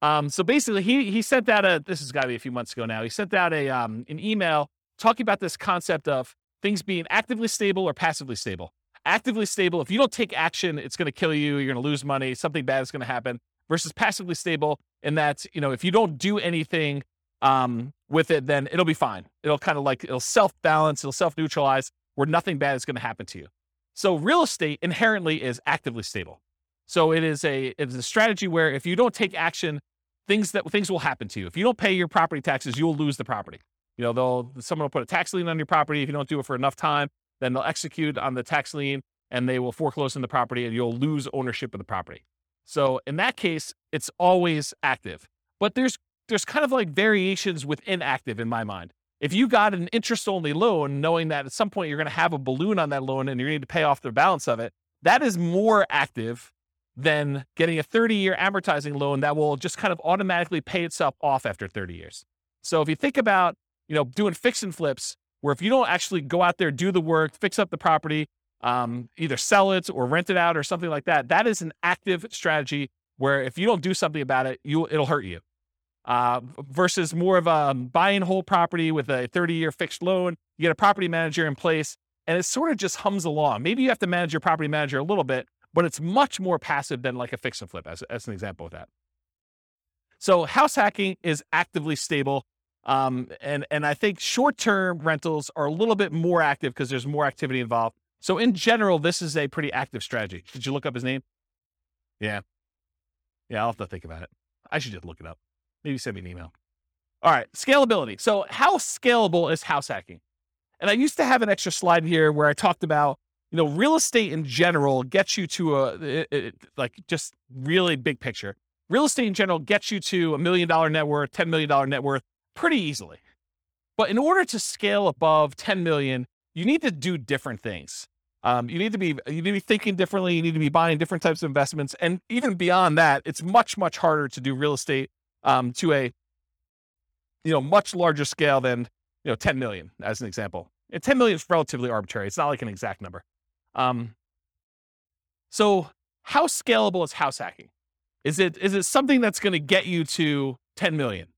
Um, so basically, he he sent out a. This has got to be a few months ago now. He sent out a um, an email talking about this concept of things being actively stable or passively stable. Actively stable, if you don't take action, it's going to kill you. You're going to lose money. Something bad is going to happen. Versus passively stable, in that you know if you don't do anything um, with it, then it'll be fine. It'll kind of like it'll self balance. It'll self neutralize where nothing bad is going to happen to you. So real estate inherently is actively stable. So it is a it is a strategy where if you don't take action, things that things will happen to you. If you don't pay your property taxes, you'll lose the property. You know, they'll someone will put a tax lien on your property. If you don't do it for enough time, then they'll execute on the tax lien and they will foreclose on the property and you'll lose ownership of the property. So in that case, it's always active. But there's there's kind of like variations within active in my mind. If you got an interest only loan, knowing that at some point you're going to have a balloon on that loan and you need to pay off the balance of it, that is more active than getting a 30 year amortizing loan that will just kind of automatically pay itself off after 30 years. So if you think about, you know, doing fix and flips, where if you don't actually go out there, do the work, fix up the property, um, either sell it or rent it out or something like that, that is an active strategy where if you don't do something about it, you it'll hurt you. Uh, versus more of a um, buying whole property with a 30 year fixed loan, you get a property manager in place and it sort of just hums along. Maybe you have to manage your property manager a little bit, but it's much more passive than like a fix and flip, as, as an example of that. So house hacking is actively stable. Um, and, and I think short term rentals are a little bit more active because there's more activity involved. So in general, this is a pretty active strategy. Did you look up his name? Yeah. Yeah, I'll have to think about it. I should just look it up. Maybe send me an email. All right, scalability. So how scalable is house hacking? And I used to have an extra slide here where I talked about you know, real estate in general gets you to a it, it, like just really big picture. Real estate in general gets you to a million dollar net worth, ten million dollar net worth pretty easily. But in order to scale above 10 million, you need to do different things. Um, you need to be you need to be thinking differently. You need to be buying different types of investments, and even beyond that, it's much much harder to do real estate um, to a you know much larger scale than you know 10 million as an example. And 10 million is relatively arbitrary. It's not like an exact number. Um, so how scalable is house hacking? Is it is it something that's going to get you to 10 million?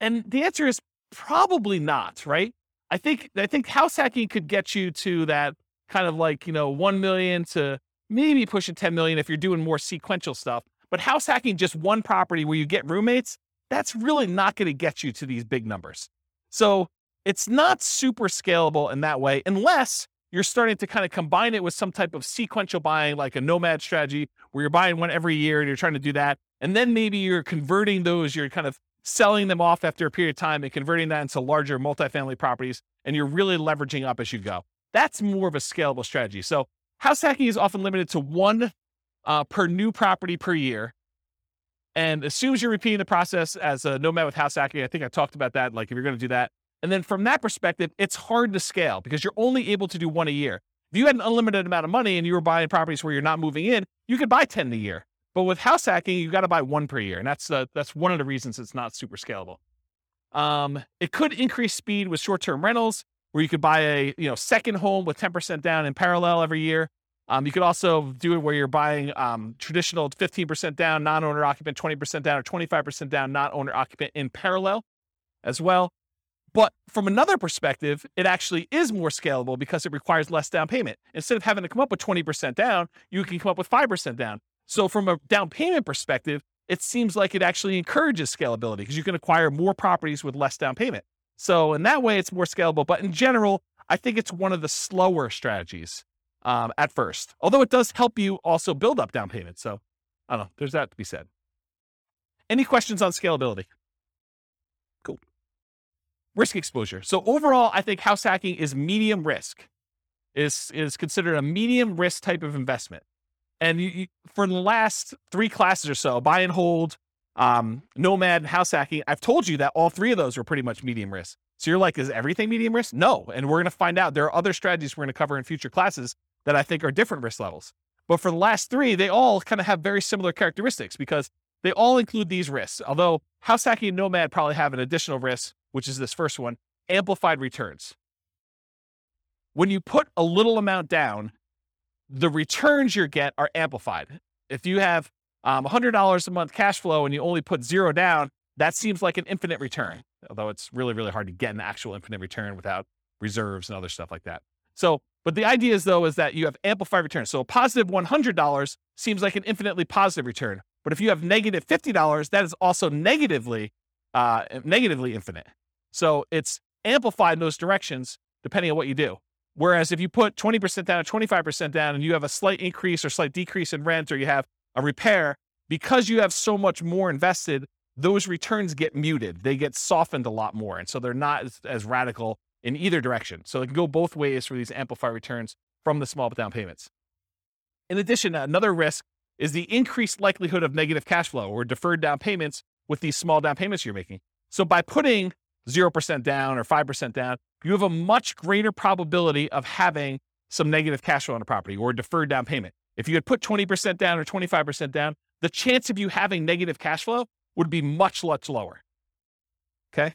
And the answer is probably not, right? I think I think house hacking could get you to that kind of like, you know, 1 million to maybe pushing 10 million if you're doing more sequential stuff. But house hacking just one property where you get roommates, that's really not going to get you to these big numbers. So it's not super scalable in that way unless you're starting to kind of combine it with some type of sequential buying, like a nomad strategy, where you're buying one every year and you're trying to do that. And then maybe you're converting those, you're kind of selling them off after a period of time and converting that into larger multifamily properties. And you're really leveraging up as you go. That's more of a scalable strategy. So house hacking is often limited to one uh, per new property per year. And as soon as you're repeating the process as a nomad with house hacking, I think I talked about that. Like if you're going to do that, and then from that perspective, it's hard to scale because you're only able to do one a year. If you had an unlimited amount of money and you were buying properties where you're not moving in, you could buy 10 a year. But with house hacking, you got to buy one per year. And that's, uh, that's one of the reasons it's not super scalable. Um, it could increase speed with short-term rentals where you could buy a you know second home with 10% down in parallel every year. Um, you could also do it where you're buying um, traditional 15% down, non-owner occupant, 20% down, or 25% down, non-owner occupant in parallel as well. But from another perspective, it actually is more scalable because it requires less down payment. Instead of having to come up with 20% down, you can come up with 5% down. So, from a down payment perspective, it seems like it actually encourages scalability because you can acquire more properties with less down payment. So, in that way, it's more scalable. But in general, I think it's one of the slower strategies um, at first, although it does help you also build up down payment. So, I don't know, there's that to be said. Any questions on scalability? Cool. Risk exposure. So overall, I think house hacking is medium risk, is is considered a medium risk type of investment. And you, you, for the last three classes or so, buy and hold, um, Nomad, and house hacking, I've told you that all three of those are pretty much medium risk. So you're like, is everything medium risk? No. And we're going to find out. There are other strategies we're going to cover in future classes that I think are different risk levels. But for the last three, they all kind of have very similar characteristics because they all include these risks. Although house hacking and Nomad probably have an additional risk, which is this first one amplified returns. When you put a little amount down, the returns you get are amplified. If you have um, $100 a month cash flow and you only put zero down, that seems like an infinite return, although it's really, really hard to get an actual infinite return without reserves and other stuff like that. So, but the idea is though, is that you have amplified returns. So a positive $100 seems like an infinitely positive return. But if you have negative $50, that is also negatively, uh, negatively infinite. So it's amplified in those directions depending on what you do. Whereas if you put 20% down or 25% down and you have a slight increase or slight decrease in rent or you have a repair, because you have so much more invested, those returns get muted. They get softened a lot more. And so they're not as, as radical in either direction. So it can go both ways for these amplified returns from the small down payments. In addition, another risk is the increased likelihood of negative cash flow or deferred down payments with these small down payments you're making. So by putting 0% down or 5% down, you have a much greater probability of having some negative cash flow on a property or deferred down payment. If you had put 20% down or 25% down, the chance of you having negative cash flow would be much, much lower. Okay.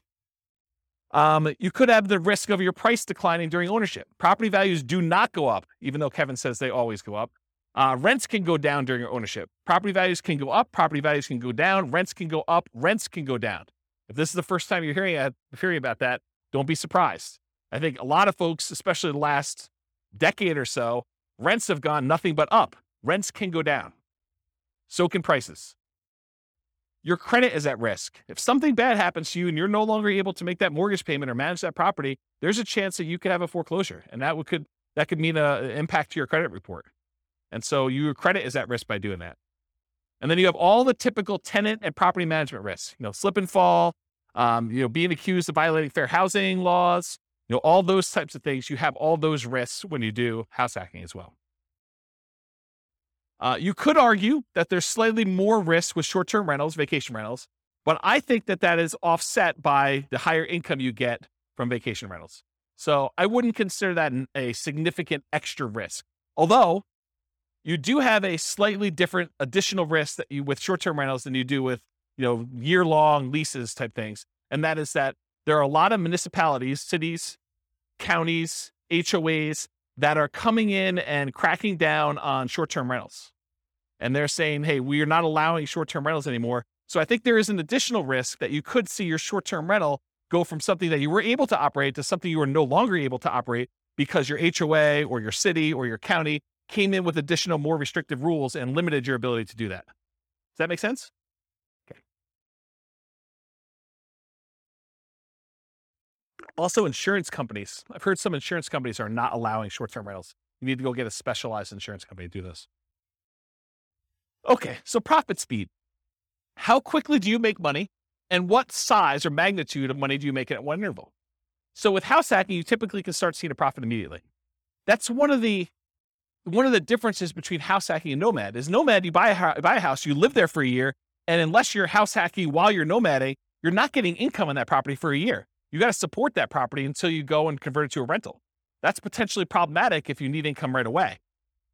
Um, you could have the risk of your price declining during ownership. Property values do not go up, even though Kevin says they always go up. Uh, rents can go down during your ownership. Property values can go up. Property values can go down. Rents can go up. Rents can go down. If this is the first time you're hearing, uh, hearing about that, don't be surprised. I think a lot of folks, especially the last decade or so, rents have gone nothing but up. Rents can go down. So can prices. Your credit is at risk. If something bad happens to you and you're no longer able to make that mortgage payment or manage that property, there's a chance that you could have a foreclosure, and that could that could mean an impact to your credit report. And so your credit is at risk by doing that. And then you have all the typical tenant and property management risks. You know, slip and fall, um, you know, being accused of violating fair housing laws, you know, all those types of things. You have all those risks when you do house hacking as well. Uh, you could argue that there's slightly more risk with short-term rentals, vacation rentals, but I think that that is offset by the higher income you get from vacation rentals. So I wouldn't consider that a significant extra risk. Although you do have a slightly different additional risk that you with short-term rentals than you do with you know, year long leases type things. And that is that there are a lot of municipalities, cities, counties, HOAs that are coming in and cracking down on short term rentals. And they're saying, hey, we are not allowing short term rentals anymore. So I think there is an additional risk that you could see your short term rental go from something that you were able to operate to something you are no longer able to operate because your HOA or your city or your county came in with additional, more restrictive rules and limited your ability to do that. Does that make sense? Also, insurance companies. I've heard some insurance companies are not allowing short term rentals. You need to go get a specialized insurance company to do this. Okay, so profit speed. How quickly do you make money? And what size or magnitude of money do you make at one interval? So with house hacking, you typically can start seeing a profit immediately. That's one of the one of the differences between house hacking and nomad is nomad, you buy a, buy a house, you live there for a year, and unless you're house hacking while you're nomading, you're not getting income on that property for a year you got to support that property until you go and convert it to a rental. That's potentially problematic if you need income right away.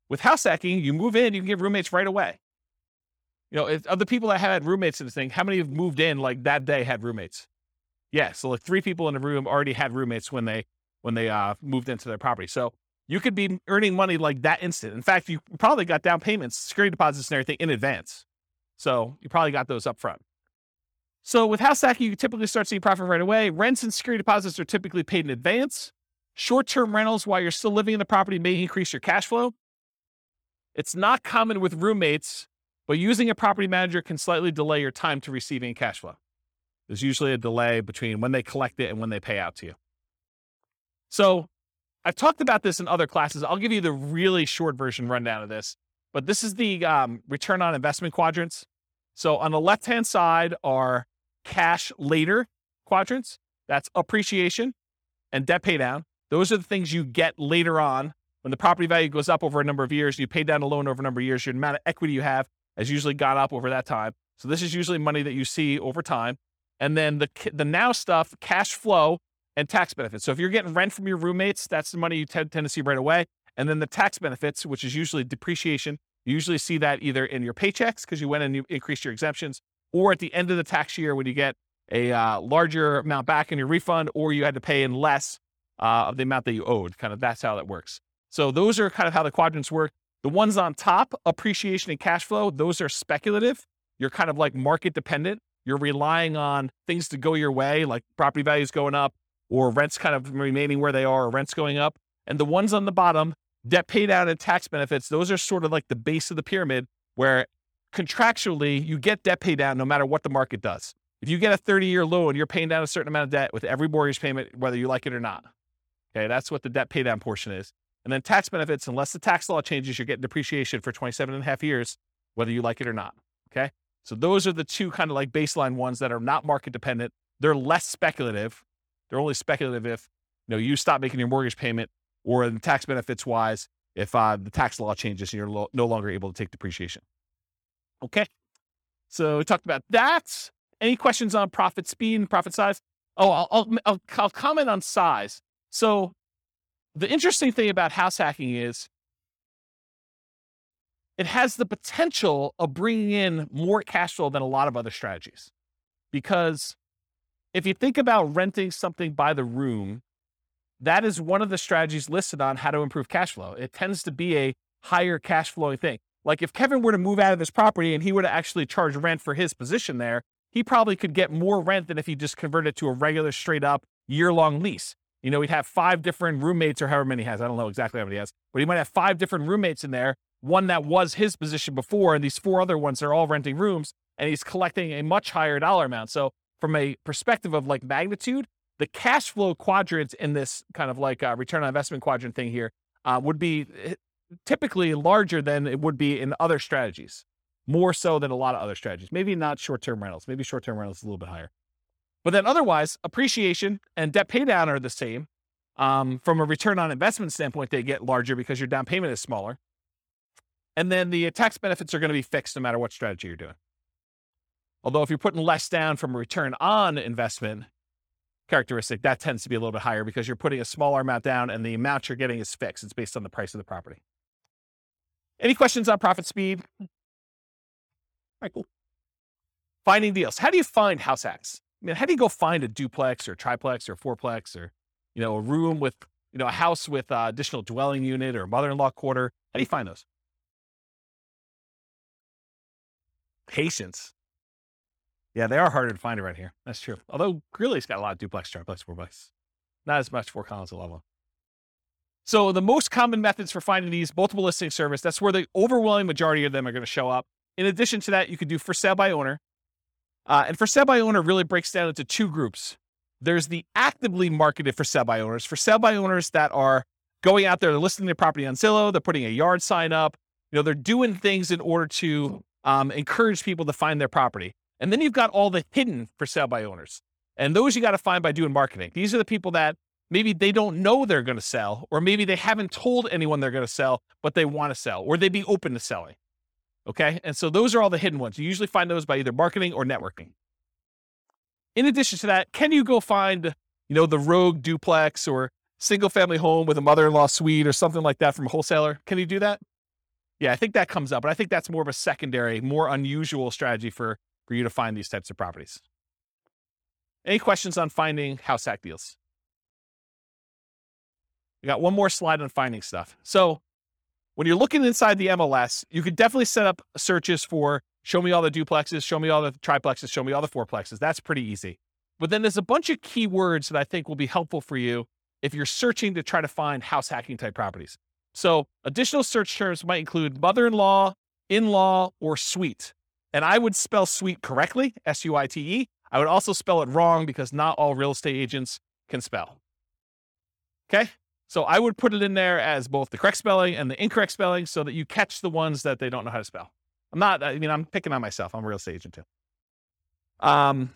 With house hacking, you move in, you can get roommates right away. You know, of the people that had roommates in this thing, how many have moved in like that day had roommates? Yeah, so like three people in a room already had roommates when they when they uh, moved into their property. So you could be earning money like that instant. In fact, you probably got down payments, security deposits, and everything in advance. So you probably got those up front. So with house hacking, you typically start seeing profit right away. Rents and security deposits are typically paid in advance. Short-term rentals while you're still living in the property may increase your cash flow. It's not common with roommates, but using a property manager can slightly delay your time to receiving cash flow. There's usually a delay between when they collect it and when they pay out to you. So I've talked about this in other classes. I'll give you the really short version rundown of this, but this is the um, return on investment quadrants. So on the left hand side are cash later quadrants. That's appreciation and debt pay down. Those are the things you get later on when the property value goes up over a number of years. You pay down a loan over a number of years. Your amount of equity you have has usually gone up over that time. So this is usually money that you see over time. And then the the now stuff, cash flow and tax benefits. So if you're getting rent from your roommates, that's the money you tend to see right away. And then the tax benefits, which is usually depreciation. You usually see that either in your paychecks because you went and you increased your exemptions, or at the end of the tax year when you get a uh, larger amount back in your refund, or you had to pay in less uh, of the amount that you owed. Kind of that's how that works. So those are kind of how the quadrants work. The ones on top, appreciation and cash flow, those are speculative. You're kind of like market dependent. You're relying on things to go your way, like property values going up, or rents kind of remaining where they are, or rents going up. And the ones on the bottom, debt pay down and tax benefits, those are sort of like the base of the pyramid where contractually you get debt pay down no matter what the market does. If you get a 30 year loan, you're paying down a certain amount of debt with every mortgage payment, whether you like it or not. Okay, that's what the debt pay down portion is. And then tax benefits, unless the tax law changes, you're getting depreciation for 27 and a half years, whether you like it or not. Okay. So those are the two kind of like baseline ones that are not market dependent. They're less speculative. They're only speculative if you know you stop making your mortgage payment or in tax benefits wise, if uh, the tax law changes and you're lo- no longer able to take depreciation. Okay. So we talked about that. Any questions on profit speed and profit size? Oh, I'll, I'll, I'll, comment on size. So the interesting thing about house hacking is it has the potential of bringing in more cash flow than a lot of other strategies. Because if you think about renting something by the room, that is one of the strategies listed on how to improve cash flow. It tends to be a higher cash flowing thing. Like if Kevin were to move out of this property and he were to actually charge rent for his position there, he probably could get more rent than if he just converted to a regular straight up year long lease. You know, he'd have five different roommates or however many he has. I don't know exactly how many he has, but he might have five different roommates in there. One that was his position before, and these four other ones are all renting rooms, and he's collecting a much higher dollar amount. So, from a perspective of like magnitude, the cash flow quadrant in this kind of like uh, return on investment quadrant thing here uh, would be eh, typically larger than it would be in other strategies, more so than a lot of other strategies. Maybe not short term rentals. Maybe short term rentals a little bit higher. But then otherwise, appreciation and debt paydown are the same. Um, from a return on investment standpoint, they get larger because your down payment is smaller. And then the tax benefits are going to be fixed no matter what strategy you're doing. Although if you're putting less down from a return on investment characteristic, that tends to be a little bit higher because you're putting a smaller amount down and the amount you're getting is fixed. It's based on the price of the property. Any questions on profit speed? All right, cool. Finding deals. How do you find house hacks? I mean, how do you go find a duplex or triplex or fourplex or, you know, a room with, you know, a house with uh, additional dwelling unit or mother-in-law quarter? How do you find those? Patience. Yeah, they are harder to find around here. That's true. Although Greeley's got a lot of duplex, triplex, fourplex. Not as much Fort Collins level. So the most common methods for finding these multiple listing service, that's where the overwhelming majority of them are going to show up. In addition to that, you could do for sale by owner. Uh, and for sale by owner really breaks down into two groups. There's the actively marketed for sale by owners, for sale by owners that are going out there, they're listing their property on Zillow, they're putting a yard sign up, you know, they're doing things in order to um, encourage people to find their property. And then you've got all the hidden for sale by owners. And those you got to find by doing marketing. These are the people that maybe they don't know they're going to sell, or maybe they haven't told anyone they're going to sell, but they want to sell, or they'd be open to selling. Okay. And so those are all the hidden ones. You usually find those by either marketing or networking. In addition to that, can you go find, you know, the rogue duplex or single family home with a mother in law suite or something like that from a wholesaler? Can you do that? Yeah, I think that comes up, but I think that's more of a secondary, more unusual strategy for, for you to find these types of properties. Any questions on finding house hack deals? We got one more slide on finding stuff. So when you're looking inside the MLS, you could definitely set up searches for show me all the duplexes, show me all the triplexes, show me all the fourplexes. That's pretty easy. But then there's a bunch of keywords that I think will be helpful for you if you're searching to try to find house hacking type properties. So additional search terms might include mother-in-law, in-law, or suite. And I would spell suite correctly, S-U-I-T-E. I would also spell it wrong because not all real estate agents can spell. Okay. So I would put it in there as both the correct spelling and the incorrect spelling so that you catch the ones that they don't know how to spell. I'm not, I mean, I'm picking on myself. I'm a real estate agent too. Um,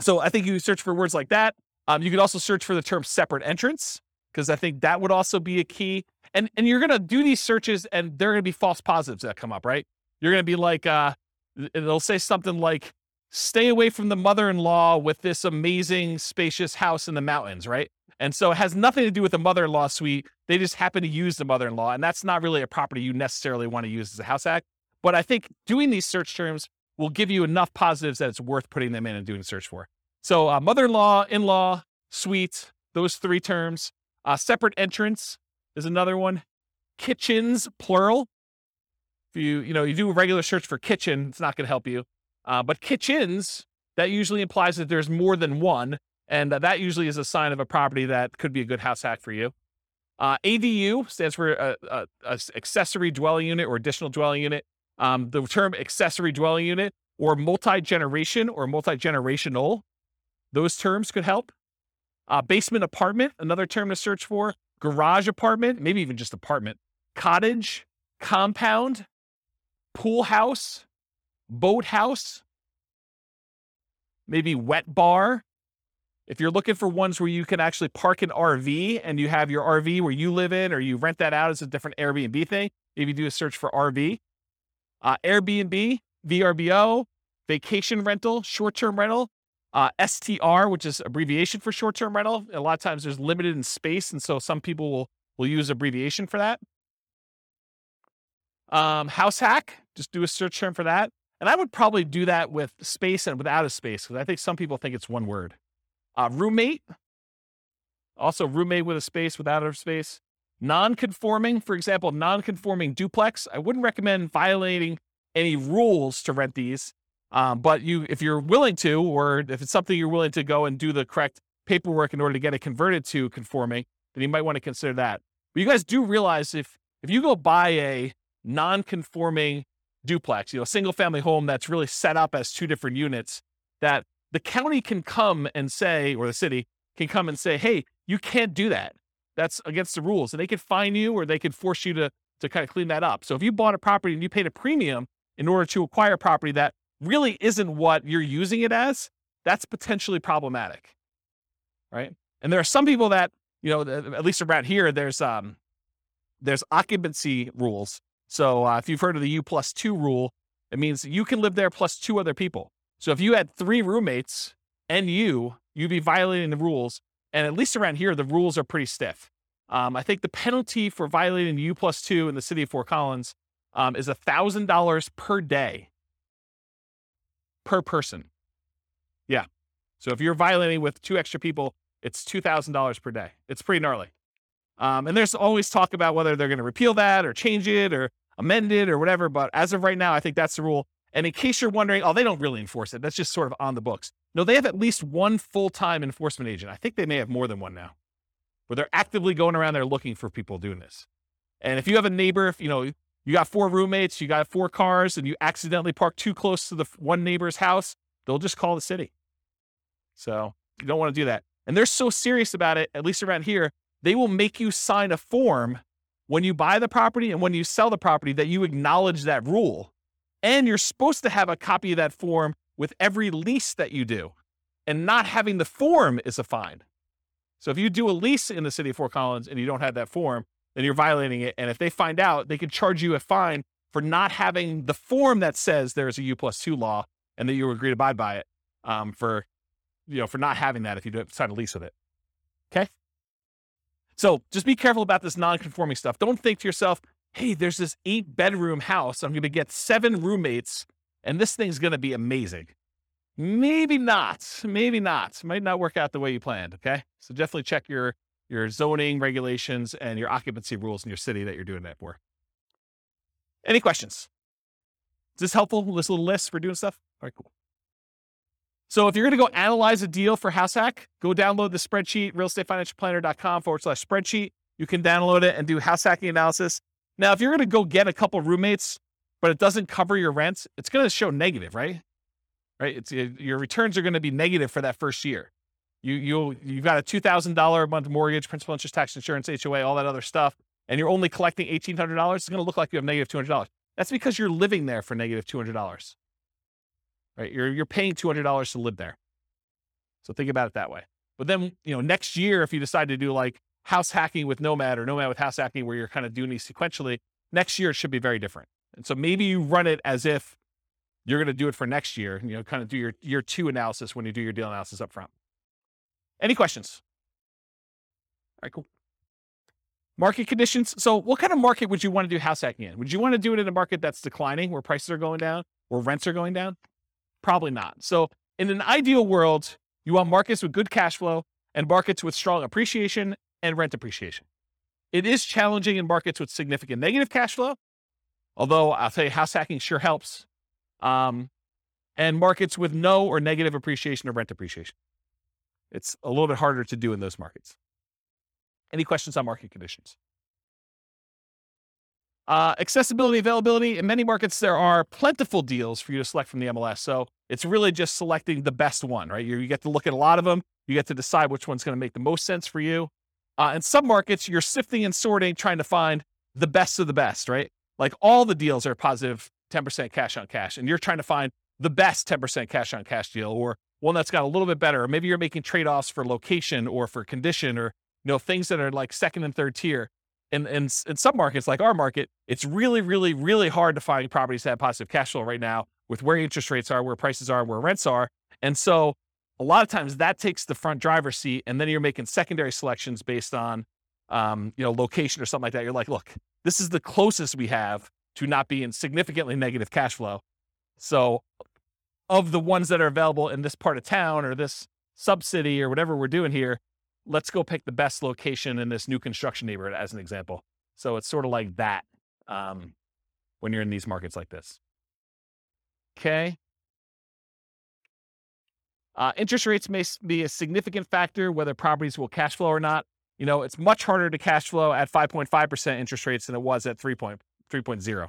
so I think you search for words like that. Um, you could also search for the term separate entrance because I think that would also be a key. And and you're gonna do these searches and there are gonna be false positives that come up, right? You're gonna be like, uh, it'll say something like, stay away from the mother in law with this amazing, spacious house in the mountains, right? And so it has nothing to do with the mother in law suite. They just happen to use the mother in law. And that's not really a property you necessarily want to use as a house hack. But I think doing these search terms will give you enough positives that it's worth putting them in and doing search for. So, uh, mother in law, in law, suite, those three terms. Uh, separate entrance is another one. Kitchens, plural. If you, you know, you do a regular search for kitchen, it's not going to help you. Uh, but kitchens, that usually implies that there's more than one. And uh, that usually is a sign of a property that could be a good house hack for you. Uh, ADU stands for a, a, a, accessory dwelling unit or additional dwelling unit. Um, the term accessory dwelling unit or multi generation or multi generational, those terms could help. Uh, basement apartment, another term to search for. Garage apartment, maybe even just apartment. Cottage, compound, pool house, boat house, maybe wet bar. If you're looking for ones where you can actually park an RV and you have your RV where you live in, or you rent that out as a different Airbnb thing, maybe do a search for RV. Uh, Airbnb, VRBO, vacation rental, short term rental, uh, STR, which is abbreviation for short term rental. A lot of times there's limited in space, and so some people will will use abbreviation for that. Um, house hack, just do a search term for that. And I would probably do that with space and without a space because I think some people think it's one word. Uh, roommate, also roommate with a space without a space. Non-conforming, for example, non-conforming duplex. I wouldn't recommend violating any rules to rent these, um, but you, if you're willing to, or if it's something you're willing to go and do the correct paperwork in order to get it converted to conforming, then you might want to consider that. But you guys do realize if if you go buy a non-conforming duplex, you know, a single family home that's really set up as two different units, that the county can come and say, or the city can come and say, hey, you can't do that. That's against the rules. And they could fine you or they could force you to, to kind of clean that up. So if you bought a property and you paid a premium in order to acquire property that really isn't what you're using it as, that's potentially problematic. Right. And there are some people that, you know, at least around here, there's um there's occupancy rules so uh, if you've heard of the U plus two rule, it means you can live there plus two other people. So if you had three roommates and you, you'd be violating the rules. And at least around here, the rules are pretty stiff. Um, I think the penalty for violating U plus two in the city of Fort Collins um, is $1,000 per day per person. Yeah. So if you're violating with two extra people, it's $2,000 per day. It's pretty gnarly. Um, and there's always talk about whether they're going to repeal that or change it or amend it or whatever. But as of right now, I think that's the rule. And in case you're wondering, oh, they don't really enforce it. That's just sort of on the books. No, they have at least one full time enforcement agent. I think they may have more than one now, where they're actively going around there looking for people doing this. And if you have a neighbor, if you know you got four roommates, you got four cars, and you accidentally park too close to the one neighbor's house, they'll just call the city. So you don't want to do that. And they're so serious about it, at least around here, they will make you sign a form when you buy the property and when you sell the property that you acknowledge that rule. And you're supposed to have a copy of that form with every lease that you do. And not having the form is a fine. So if you do a lease in the city of Fort Collins and you don't have that form, then you're violating it. And if they find out, they can charge you a fine for not having the form that says there's a U plus two law and that you agree to abide by it um, for, you know, for not having that if you don't sign a lease with it. Okay. So just be careful about this non-conforming stuff. Don't think to yourself, hey, there's this eight bedroom house. I'm going to get seven roommates and this thing's going to be amazing. Maybe not. Maybe not. Might not work out the way you planned. Okay. So definitely check your, your zoning regulations and your occupancy rules in your city that you're doing that for. Any questions? Is this helpful? This little list for doing stuff? All right, cool. So if you're going to go analyze a deal for House Hack, go download the spreadsheet, realestatefinancialplanner.com forward slash spreadsheet. You can download it and do house hacking analysis. Now, if you're going to go get a couple roommates, but it doesn't cover your rent, it's going to show negative, right? Right? It's your returns are going to be negative for that first year. You you you've got a two thousand dollar a month mortgage, principal, interest, tax, insurance, HOA, all that other stuff, and you're only collecting eighteen hundred dollars. It's going to look like you have negative two hundred dollars. That's because you're living there for negative two hundred dollars right? You're you're paying two hundred dollars to live there. So think about it that way. But then you know next year, if you decide to do like house hacking with Nomad or Nomad with house hacking, where you're kind of doing these sequentially, next year it should be very different. And so maybe you run it as if you're going to do it for next year. And you know, kind of do your year two analysis when you do your deal analysis up front. Any questions? All right, cool. Market conditions. So, what kind of market would you want to do house hacking in? Would you want to do it in a market that's declining, where prices are going down, where rents are going down? Probably not. So, in an ideal world, you want markets with good cash flow and markets with strong appreciation and rent appreciation. It is challenging in markets with significant negative cash flow, although I'll tell you, house hacking sure helps. Um, and markets with no or negative appreciation or rent appreciation. It's a little bit harder to do in those markets. Any questions on market conditions? Uh, accessibility, availability. In many markets, there are plentiful deals for you to select from the MLS. So it's really just selecting the best one, right? You, you get to look at a lot of them. You get to decide which one's going to make the most sense for you. Uh, in some markets, you're sifting and sorting, trying to find the best of the best, right? Like all the deals are positive 10% cash on cash, and you're trying to find the best 10% cash on cash deal or one that's got a little bit better. Or maybe you're making trade offs for location or for condition or you know, things that are like second and third tier. And in, in some markets, like our market, it's really, really, really hard to find properties that have positive cash flow right now with where interest rates are, where prices are, where rents are. And so a lot of times that takes the front driver's seat. And then you're making secondary selections based on, um, you know, location or something like that. You're like, look, this is the closest we have to not being significantly negative cash flow. So of the ones that are available in this part of town or this sub city or whatever we're doing here, let's go pick the best location in this new construction neighborhood as an example. So it's sort of like that um, when you're in these markets like this. Okay. Uh, interest rates may be a significant factor whether properties will cash flow or not. You know, it's much harder to cash flow at 5.5% interest rates than it was at 3.3.0.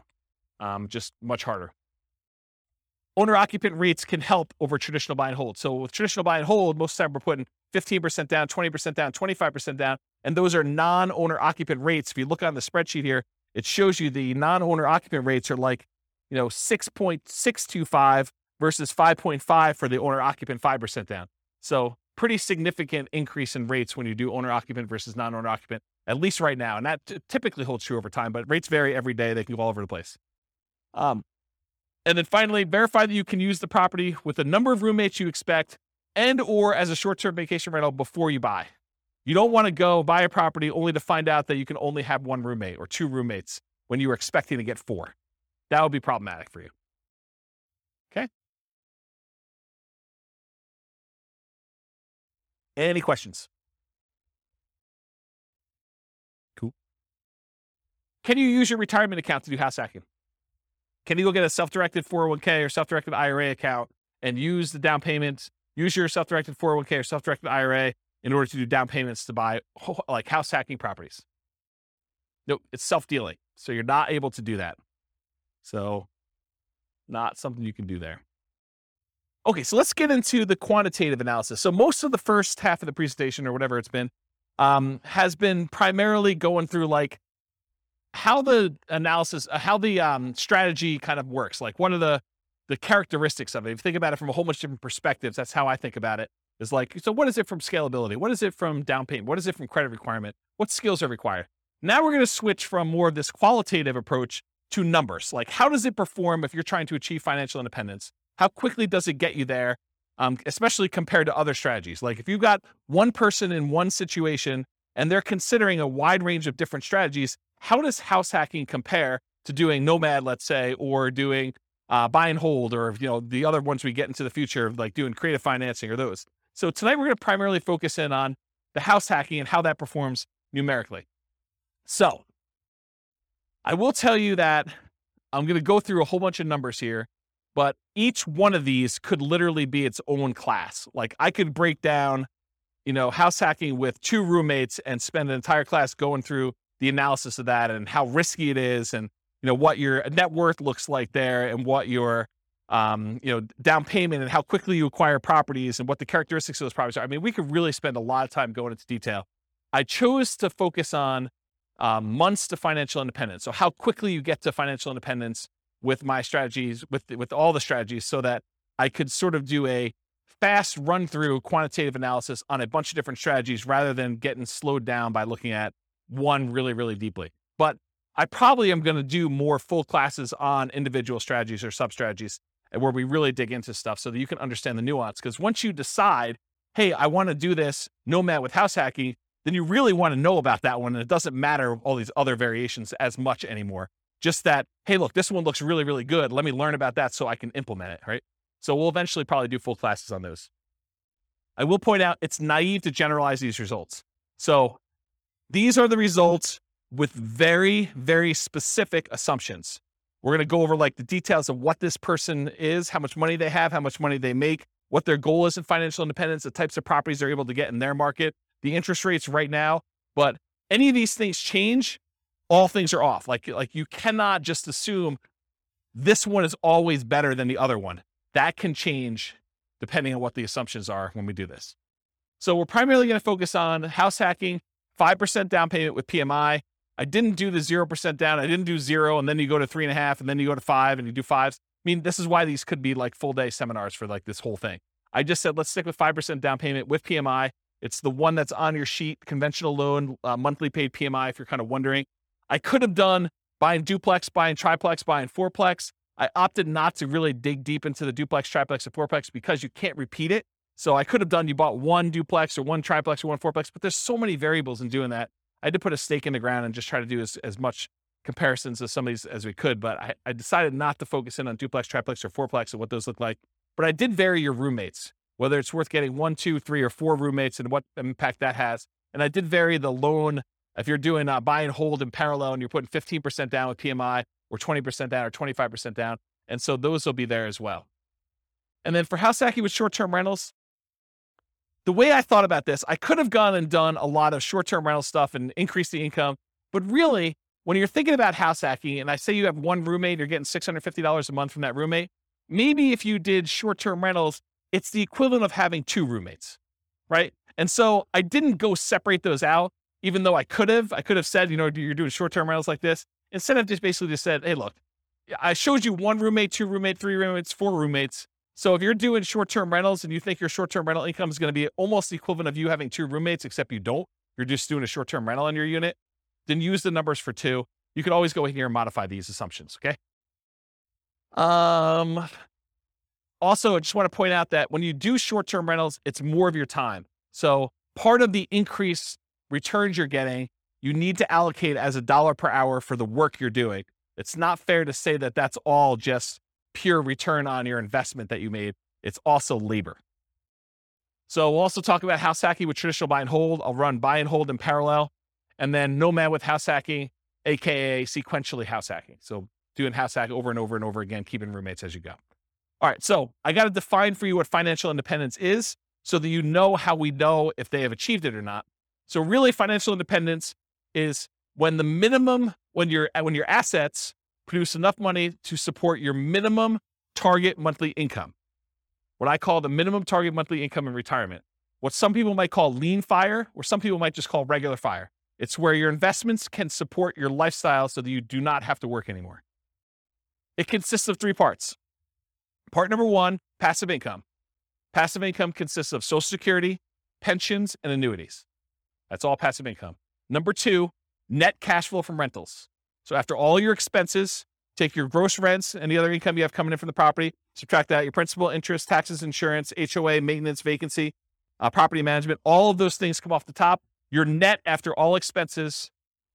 Um, just much harder. Owner occupant rates can help over traditional buy and hold. So with traditional buy and hold, most of the time we're putting 15% down, 20% down, 25% down. And those are non owner occupant rates. If you look on the spreadsheet here, it shows you the non owner occupant rates are like, you know, 6.625 versus 5.5 for the owner occupant 5% down. So pretty significant increase in rates when you do owner occupant versus non owner occupant, at least right now. And that t- typically holds true over time, but rates vary every day. They can go all over the place. Um, and then finally, verify that you can use the property with the number of roommates you expect and or as a short-term vacation rental before you buy. You don't want to go buy a property only to find out that you can only have one roommate or two roommates when you were expecting to get four. That would be problematic for you. Okay? Any questions? Cool. Can you use your retirement account to do house hacking? Can you go get a self-directed 401k or self-directed IRA account and use the down payment use your self-directed 401k or self-directed IRA in order to do down payments to buy like house hacking properties. Nope, it's self-dealing. So you're not able to do that. So not something you can do there. Okay, so let's get into the quantitative analysis. So most of the first half of the presentation or whatever it's been um, has been primarily going through like how the analysis, uh, how the um, strategy kind of works. Like one of the the characteristics of it. If you think about it from a whole bunch of different perspectives, that's how I think about it. Is like, so what is it from scalability? What is it from down payment? What is it from credit requirement? What skills are required? Now we're going to switch from more of this qualitative approach to numbers. Like, how does it perform if you're trying to achieve financial independence? How quickly does it get you there? Um, especially compared to other strategies. Like, if you've got one person in one situation and they're considering a wide range of different strategies, how does house hacking compare to doing Nomad, let's say, or doing uh, buy and hold, or you know the other ones we get into the future, like doing creative financing or those. So tonight we're going to primarily focus in on the house hacking and how that performs numerically. So I will tell you that I'm going to go through a whole bunch of numbers here, but each one of these could literally be its own class. Like I could break down, you know, house hacking with two roommates and spend an entire class going through the analysis of that and how risky it is and you know what your net worth looks like there and what your um, you know down payment and how quickly you acquire properties and what the characteristics of those properties are. I mean, we could really spend a lot of time going into detail. I chose to focus on um, months to financial independence. So how quickly you get to financial independence with my strategies, with with all the strategies, so that I could sort of do a fast run through quantitative analysis on a bunch of different strategies rather than getting slowed down by looking at one really, really deeply. But I probably am going to do more full classes on individual strategies or sub strategies eh, where we really dig into stuff so that you can understand the nuance. Because once you decide, hey, I want to do this nomad with house hacking, then you really want to know about that one. And it doesn't matter all these other variations as much anymore. Just that, hey, look, this one looks really, really good. Let me learn about that so I can implement it, right? So we'll eventually probably do full classes on those. I will point out it's naive to generalize these results. So these are the results with very, very specific assumptions. We're going to go over like the details of what this person is, how much money they have, how much money they make, what their goal is in financial independence, the types of properties they're able to get in their market, the interest rates right now. But any of these things change, all things are off. Like, like you cannot just assume this one is always better than the other one. That can change depending on what the assumptions are when we do this. So we're primarily going to focus on house hacking, 5% down payment with PMI. I didn't do the 0% down. I didn't do zero. And then you go to three and a half and then you go to five and you do fives. I mean, this is why these could be like full day seminars for like this whole thing. I just said, let's stick with 5% down payment with PMI. It's the one that's on your sheet, conventional loan, uh, monthly paid PMI, if you're kind of wondering. I could have done buying duplex, buying triplex, buying fourplex. I opted not to really dig deep into the duplex, triplex, and fourplex because you can't repeat it. So I could have done you bought one duplex or one triplex or one fourplex, but there's so many variables in doing that. I had to put a stake in the ground and just try to do as, as much comparisons of some of these as we could. But I, I decided not to focus in on duplex, triplex, or fourplex and what those look like. But I did vary your roommates, whether it's worth getting one, two, three, or four roommates and what impact that has. And I did vary the loan. If you're doing a buy and hold in parallel and you're putting 15% down with PMI or 20% down or 25% down, and so those will be there as well. And then for house hacking with short term rentals, the way I thought about this, I could have gone and done a lot of short term rental stuff and increased the income. But really, when you're thinking about house hacking, and I say you have one roommate, you're getting $650 a month from that roommate, maybe if you did short term rentals, it's the equivalent of having two roommates, right? And so I didn't go separate those out, even though I could have. I could have said, you know, you're doing short term rentals like this. Instead, I've just basically just said, hey, look, I showed you one roommate, two roommate, three roommates, four roommates. So if you're doing short-term rentals and you think your short-term rental income is going to be almost the equivalent of you having two roommates, except you don't, you're just doing a short-term rental on your unit, then use the numbers for two. You can always go in here and modify these assumptions. Okay. Um. Also, I just want to point out that when you do short-term rentals, it's more of your time. So part of the increased returns you're getting, you need to allocate as a dollar per hour for the work you're doing. It's not fair to say that that's all just pure return on your investment that you made. It's also labor. So we'll also talk about house hacking with traditional buy and hold. I'll run buy and hold in parallel, and then nomad with house hacking, aka sequentially house hacking. So doing house hacking over and over and over again, keeping roommates as you go. All right, so I got to define for you what financial independence is, so that you know how we know if they have achieved it or not. So really, financial independence is when the minimum when your when your assets produce enough money to support your minimum target monthly income. What I call the minimum target monthly income in retirement. What some people might call lean fire, or some people might just call regular fire. It's where your investments can support your lifestyle so that you do not have to work anymore. It consists of three parts. Part number one, passive income. Passive income consists of Social Security, pensions, and annuities. That's all passive income. Number two, net cash flow from rentals. So after all your expenses, take your gross rents and the other income you have coming in from the property, subtract that your principal, interest, taxes, insurance, HOA, maintenance, vacancy, uh, property management, all of those things come off the top. Your net after all expenses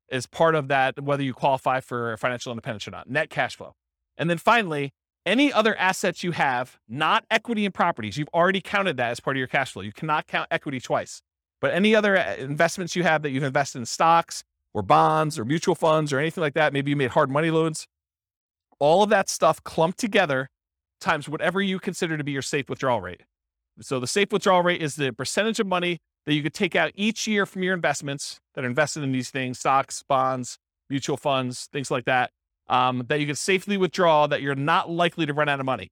is part of that, whether you qualify for financial independence or not, net cash flow. And then finally, any other assets you have, not equity and properties, you've already counted that as part of your cash flow. You cannot count equity twice. But any other uh, investments you have that you've invested in stocks, or bonds or mutual funds or anything like that. Maybe you made hard money loans. All of that stuff clumped together times whatever you consider to be your safe withdrawal rate. So the safe withdrawal rate is the percentage of money that you could take out each year from your investments that are invested in these things, stocks, bonds, mutual funds, things like that, um, that you can safely withdraw that you're not likely to run out of money.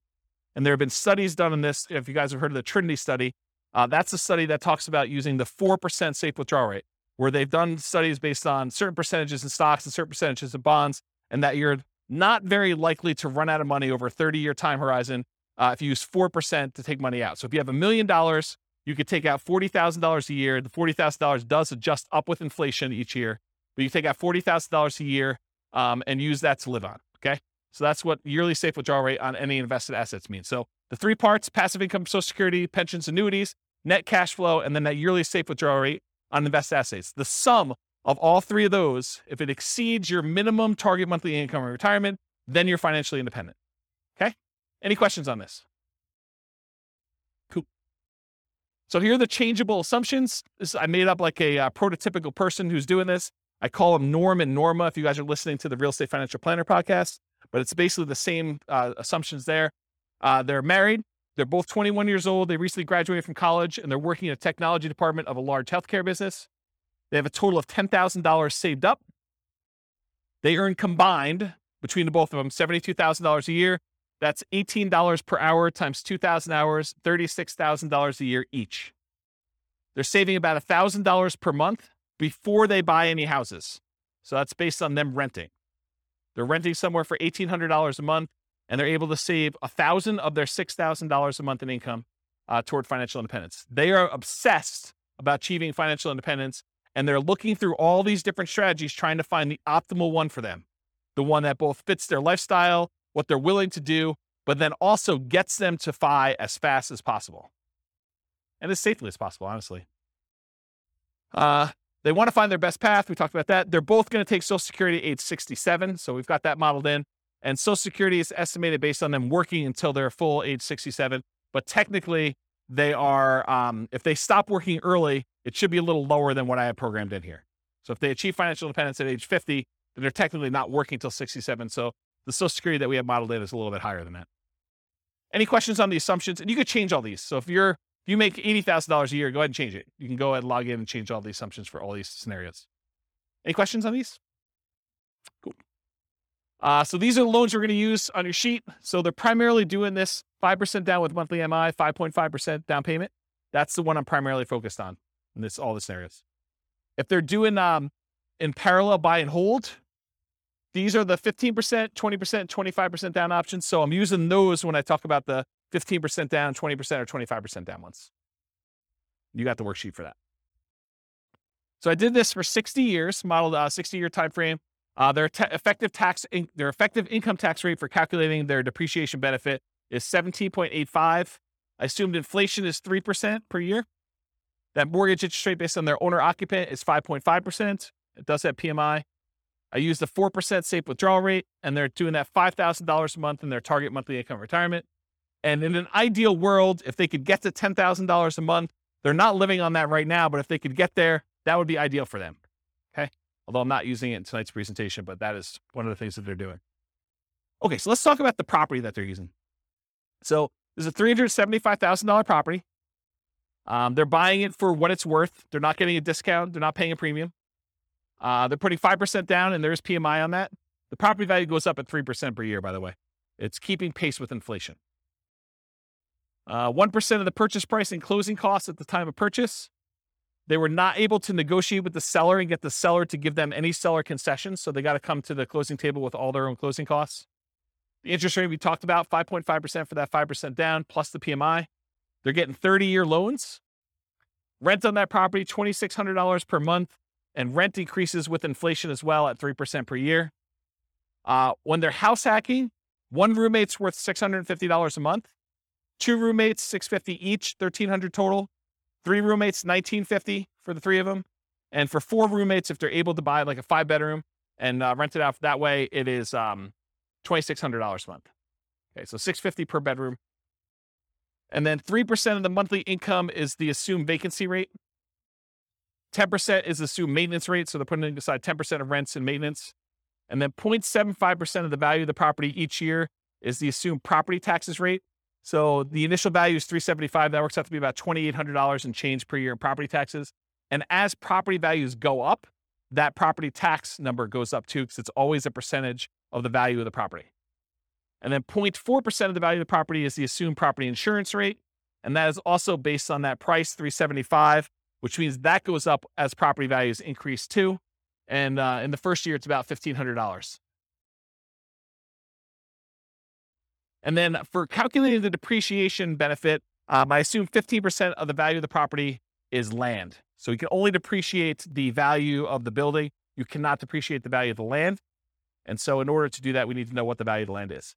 And there have been studies done on this. If you guys have heard of the Trinity study, uh, that's a study that talks about using the 4% safe withdrawal rate where they've done studies based on certain percentages in stocks and certain percentages in bonds, and that you're not very likely to run out of money over a 30 year time horizon uh, if you use 4% to take money out. So if you have a million dollars, you could take out $40,000 a year. The $40,000 does adjust up with inflation each year, but you take out $40,000 a year um, and use that to live on. Okay. So that's what yearly safe withdrawal rate on any invested assets means. So the three parts passive income, social security, pensions, annuities, net cash flow, and then that yearly safe withdrawal rate on invested assets. The sum of all three of those, if it exceeds your minimum target monthly income in retirement, then you're financially independent. Okay? Any questions on this? Cool. So here are the changeable assumptions. This, I made up like a uh, prototypical person who's doing this. I call them Norm and Norma if you guys are listening to the Real Estate Financial Planner podcast, but it's basically the same uh, assumptions there. Uh, they're married. They're both 21 years old. They recently graduated from college and they're working in a technology department of a large healthcare business. They have a total of $10,000 saved up. They earn combined between the both of them $72,000 a year. That's $18 per hour times 2,000 hours, $36,000 a year each. They're saving about $1,000 per month before they buy any houses. So that's based on them renting. They're renting somewhere for $1,800 a month, and they're able to save a 1000 of their $6,000 a month in income uh, toward financial independence. They are obsessed about achieving financial independence, and they're looking through all these different strategies trying to find the optimal one for them the one that both fits their lifestyle, what they're willing to do, but then also gets them to FI as fast as possible and as safely as possible, honestly. Uh, they want to find their best path. We talked about that. They're both going to take Social Security age 67. So we've got that modeled in. And Social Security is estimated based on them working until they're full age 67. But technically, they are, um, if they stop working early, it should be a little lower than what I have programmed in here. So if they achieve financial independence at age 50, then they're technically not working until 67. So the Social Security that we have modeled in is a little bit higher than that. Any questions on the assumptions? And you could change all these. So if you're if you make eighty thousand dollars a year, go ahead and change it. You can go ahead and log in and change all the assumptions for all these scenarios. Any questions on these? Uh, so these are the loans we're going to use on your sheet. So they're primarily doing this 5% down with monthly MI, 5.5% down payment. That's the one I'm primarily focused on in this all the scenarios. If they're doing um, in parallel buy and hold, these are the 15%, 20%, 25% down options. So I'm using those when I talk about the 15% down, 20% or 25% down ones. You got the worksheet for that. So I did this for 60 years, modeled a 60 year time frame. Uh, their te- effective tax, in- their effective income tax rate for calculating their depreciation benefit is 17.85. I assumed inflation is 3% per year. That mortgage interest rate based on their owner occupant is 5.5%. It does have PMI. I used the 4% safe withdrawal rate, and they're doing that $5,000 a month in their target monthly income retirement. And in an ideal world, if they could get to $10,000 a month, they're not living on that right now, but if they could get there, that would be ideal for them. Although I'm not using it in tonight's presentation, but that is one of the things that they're doing. Okay. So let's talk about the property that they're using. So there's a $375,000 property. Um, they're buying it for what it's worth. They're not getting a discount. They're not paying a premium. Uh, they're putting 5% down and there's PMI on that. The property value goes up at 3% per year, by the way. It's keeping pace with inflation. Uh, 1% of the purchase price and closing costs at the time of purchase. They were not able to negotiate with the seller and get the seller to give them any seller concessions. So they got to come to the closing table with all their own closing costs. The interest rate we talked about, 5.5% for that 5% down plus the PMI. They're getting 30 year loans. Rent on that property, $2,600 per month and rent increases with inflation as well at 3% per year. Uh, when they're house hacking, one roommate's worth $650 a month, two roommates, 650 each, 1300 total, three roommates, 1950 for the three of them. And for four roommates, if they're able to buy like a five bedroom and uh, rent it out that way, it is um, $2,600 a month. Okay, so 650 per bedroom. And then 3% of the monthly income is the assumed vacancy rate. 10% is assumed maintenance rate. So they're putting aside 10% of rents and maintenance. And then 0.75% of the value of the property each year is the assumed property taxes rate. So the initial value is 375. That works out to be about $2,800 in change per year in property taxes. And as property values go up, that property tax number goes up too, because it's always a percentage of the value of the property. And then 0.4% of the value of the property is the assumed property insurance rate. And that is also based on that price, 375 which means that goes up as property values increase too. And uh, in the first year, it's about $1,500. And then for calculating the depreciation benefit, um, I assume 15% of the value of the property is land. So you can only depreciate the value of the building. You cannot depreciate the value of the land. And so, in order to do that, we need to know what the value of the land is.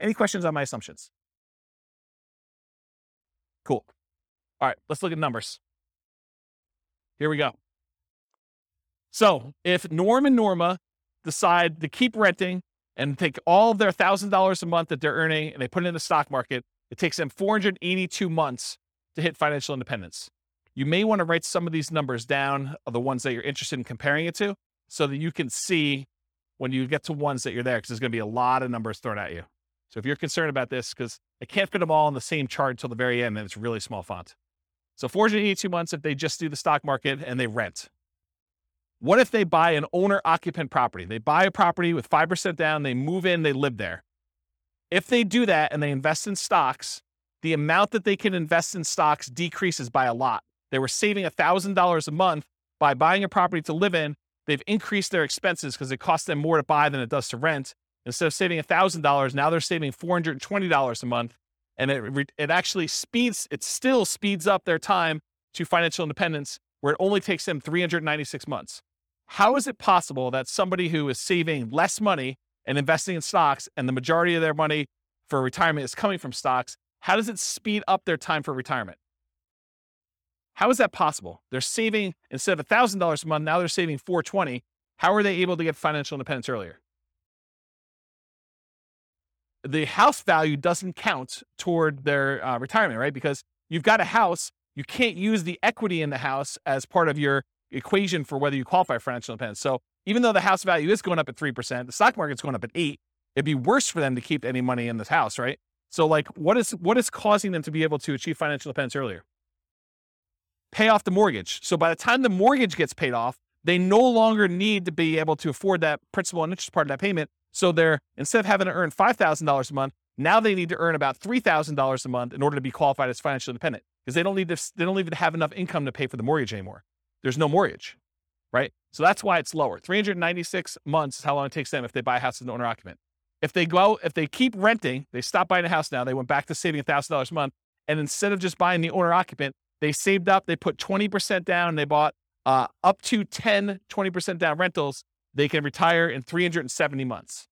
Any questions on my assumptions? Cool. All right, let's look at numbers. Here we go. So, if Norm and Norma decide to keep renting and take all of their $1,000 a month that they're earning and they put it in the stock market, it takes them 482 months to hit financial independence. You may want to write some of these numbers down of the ones that you're interested in comparing it to so that you can see when you get to ones that you're there because there's going to be a lot of numbers thrown at you. So if you're concerned about this, because I can't fit them all in the same chart until the very end, and it's really small font. So 482 months if they just do the stock market and they rent. What if they buy an owner occupant property? They buy a property with 5% down, they move in, they live there. If they do that and they invest in stocks, the amount that they can invest in stocks decreases by a lot. They were saving $1,000 a month by buying a property to live in They've increased their expenses because it costs them more to buy than it does to rent. Instead of saving $1,000, now they're saving $420 a month. And it, it actually speeds, it still speeds up their time to financial independence where it only takes them 396 months. How is it possible that somebody who is saving less money and investing in stocks and the majority of their money for retirement is coming from stocks, how does it speed up their time for retirement? How is that possible? They're saving instead of $1,000 a month, now they're saving 420. How are they able to get financial independence earlier? The house value doesn't count toward their uh, retirement, right? Because you've got a house, you can't use the equity in the house as part of your equation for whether you qualify for financial independence. So even though the house value is going up at 3%, the stock market's going up at 8, it'd be worse for them to keep any money in this house, right? So like what is what is causing them to be able to achieve financial independence earlier? pay off the mortgage. So by the time the mortgage gets paid off, they no longer need to be able to afford that principal and interest part of that payment. So they're instead of having to earn five thousand dollars a month, now they need to earn about three thousand dollars a month in order to be qualified as financially independent because they don't need to they don't even have enough income to pay for the mortgage anymore. There's no mortgage, right? So that's why it's lower. 396 months is how long it takes them if they buy a house as an owner occupant. If they go, if they keep renting, they stop buying a house now, they went back to saving $1,000 a month. And instead of just buying the owner occupant, they saved up, they put 20% down, and they bought uh, up to 10, 20% down rentals. They can retire in 370 months.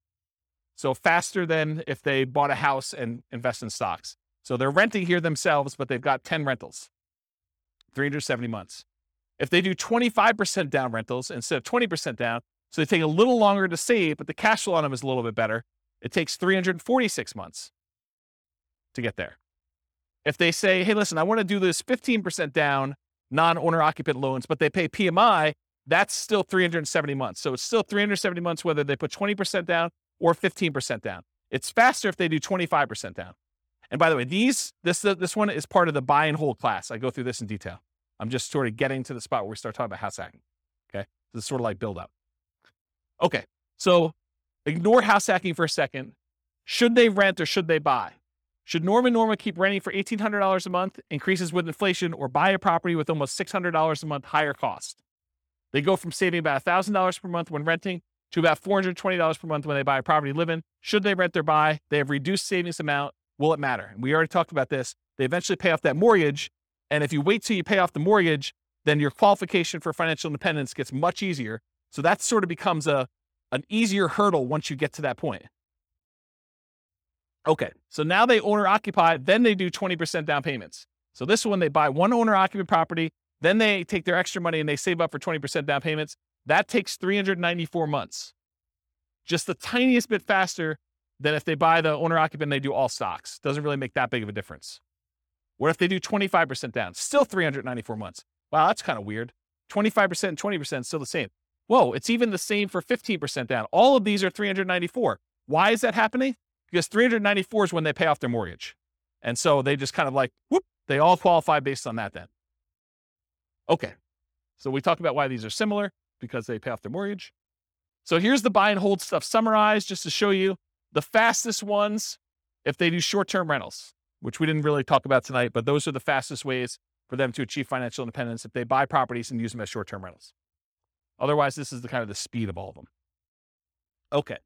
So faster than if they bought a house and invest in stocks. So they're renting here themselves, but they've got 10 rentals, 370 months. If they do 25% down rentals instead of 20% down, so they take a little longer to save, but the cash flow on them is a little bit better, it takes 346 months to get there. If they say, hey, listen, I want to do this 15% down non owner occupant loans, but they pay PMI, that's still 370 months. So it's still 370 months whether they put 20% down or 15% down. It's faster if they do 25% down. And by the way, these this this one is part of the buy and hold class. I go through this in detail. I'm just sort of getting to the spot where we start talking about house hacking. Okay, this is sort of like build up. Okay, so ignore house hacking for a second. Should they rent or should they buy? Should Norm and Norma keep renting for $1,800 a month, increases with inflation, or buy a property with almost $600 a month higher cost? They go from saving about $1,000 per month when renting to about $420 per month when they buy a property to live in. Should they rent or buy? They have reduced savings amount. Will it matter? And we already talked about this. They eventually pay off that mortgage. And if you wait till you pay off the mortgage, then your qualification for financial independence gets much easier. So that sort of becomes a an easier hurdle once you get to that point. Okay, so now they owner occupy, then they do 20% down payments. So this one, they buy one owner occupant property, then they take their extra money and they save up for 20% down payments. That takes 394 months. Just the tiniest bit faster than if they buy the owner occupant and they do all stocks. Doesn't really make that big of a difference. What if they do 25% down? Still 394 months. Wow, that's kind of weird. 25% and 20% still the same. Whoa, it's even the same for 15% down. All of these are 394. Why is that happening? because 394 is when they pay off their mortgage. And so they just kind of like, whoop, they all qualify based on that then. Okay. So we talked about why these are similar because they pay off their mortgage. So here's the buy and hold stuff summarized just to show you the fastest ones if they do short term rentals, which we didn't really talk about tonight, but those are the fastest ways for them to achieve financial independence if they buy properties and use them as short term rentals. Otherwise, this is the kind of the speed of all of them. Okay.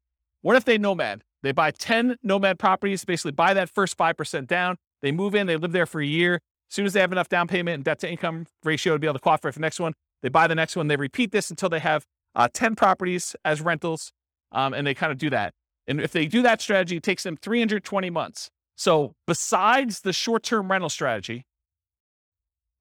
What if they nomad? They buy 10 nomad properties, basically buy that first 5% down. They move in, they live there for a year. As soon as they have enough down payment and debt to income ratio to be able to qualify for the next one, they buy the next one. They repeat this until they have uh, 10 properties as rentals. Um, and they kind of do that. And if they do that strategy, it takes them 320 months. So besides the short-term rental strategy,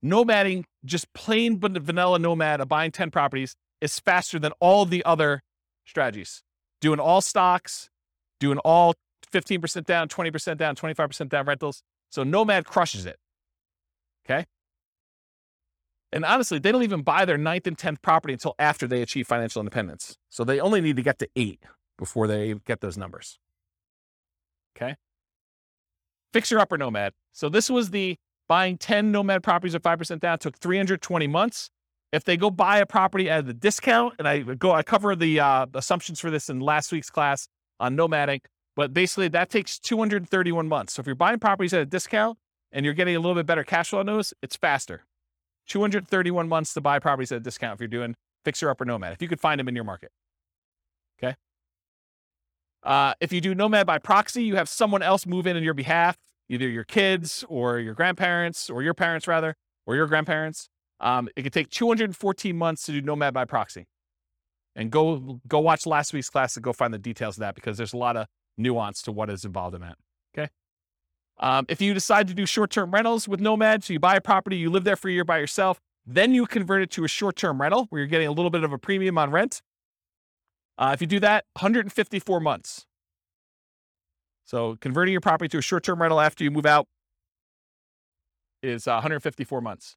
nomading, just plain vanilla nomad of buying 10 properties is faster than all the other strategies. Doing all stocks, doing all 15% down, 20% down, 25% down rentals. So Nomad crushes it. Okay. And honestly, they don't even buy their ninth and 10th property until after they achieve financial independence. So they only need to get to eight before they get those numbers. Okay. Fixer upper Nomad. So this was the buying 10 Nomad properties at 5% down, took 320 months. If they go buy a property at the discount, and I go, I cover the uh, assumptions for this in last week's class on nomading, but basically that takes 231 months. So if you're buying properties at a discount and you're getting a little bit better cash flow on those, it's faster. 231 months to buy properties at a discount if you're doing fixer upper nomad, if you could find them in your market. Okay. Uh, if you do nomad by proxy, you have someone else move in on your behalf, either your kids or your grandparents or your parents rather, or your grandparents. Um, it could take 214 months to do nomad by proxy. And go go watch last week's class and go find the details of that because there's a lot of nuance to what is involved in that. Okay. Um, if you decide to do short term rentals with Nomad, so you buy a property, you live there for a year by yourself, then you convert it to a short term rental where you're getting a little bit of a premium on rent. Uh, if you do that, 154 months. So converting your property to a short term rental after you move out is uh, 154 months.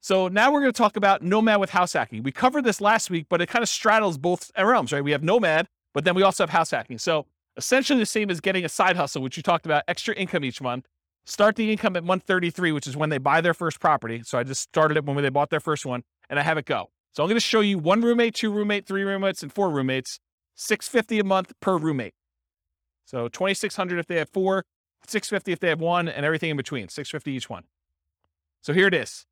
So now we're going to talk about Nomad with house hacking. We covered this last week, but it kind of straddles both realms, right? We have Nomad, but then we also have house hacking. So essentially the same as getting a side hustle, which you talked about, extra income each month. Start the income at month 33, which is when they buy their first property. So I just started it when they bought their first one and I have it go. So I'm going to show you one roommate, two roommate, three roommates, and four roommates, 650 a month per roommate. So 2600 if they have four, 650 if they have one, and everything in between, 650 each one. So here it is.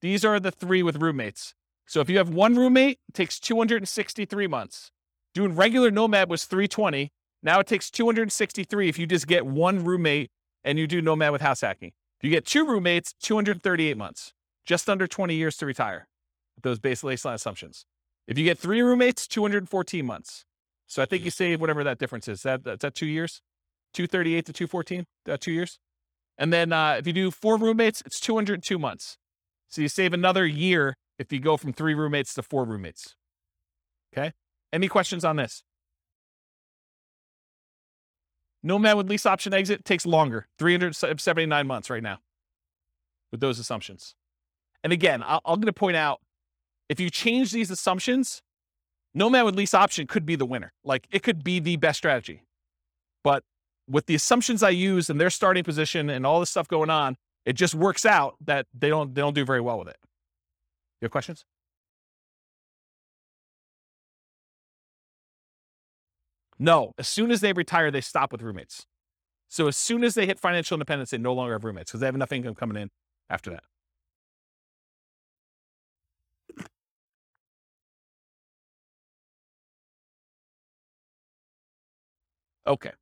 These are the three with roommates. So if you have one roommate, it takes 263 months. Doing regular Nomad was 320. Now it takes 263 if you just get one roommate and you do Nomad with house hacking. If you get two roommates, 238 months, just under 20 years to retire those base baseline assumptions. If you get three roommates, 214 months. So I think you save whatever that difference is. That, that's that two years, 238 to 214, uh, two years. And then uh, if you do four roommates, it's 202 months. So you save another year if you go from three roommates to four roommates. Okay. Any questions on this? Nomad with lease option exit takes longer, 379 months right now with those assumptions. And again, i am going to point out if you change these assumptions, Nomad with lease option could be the winner. Like it could be the best strategy. But with the assumptions I use and their starting position and all this stuff going on, it just works out that they don't they don't do very well with it. You have questions? No, as soon as they retire, they stop with roommates. So as soon as they hit financial independence, they no longer have roommates because they have enough income coming in after that. Okay.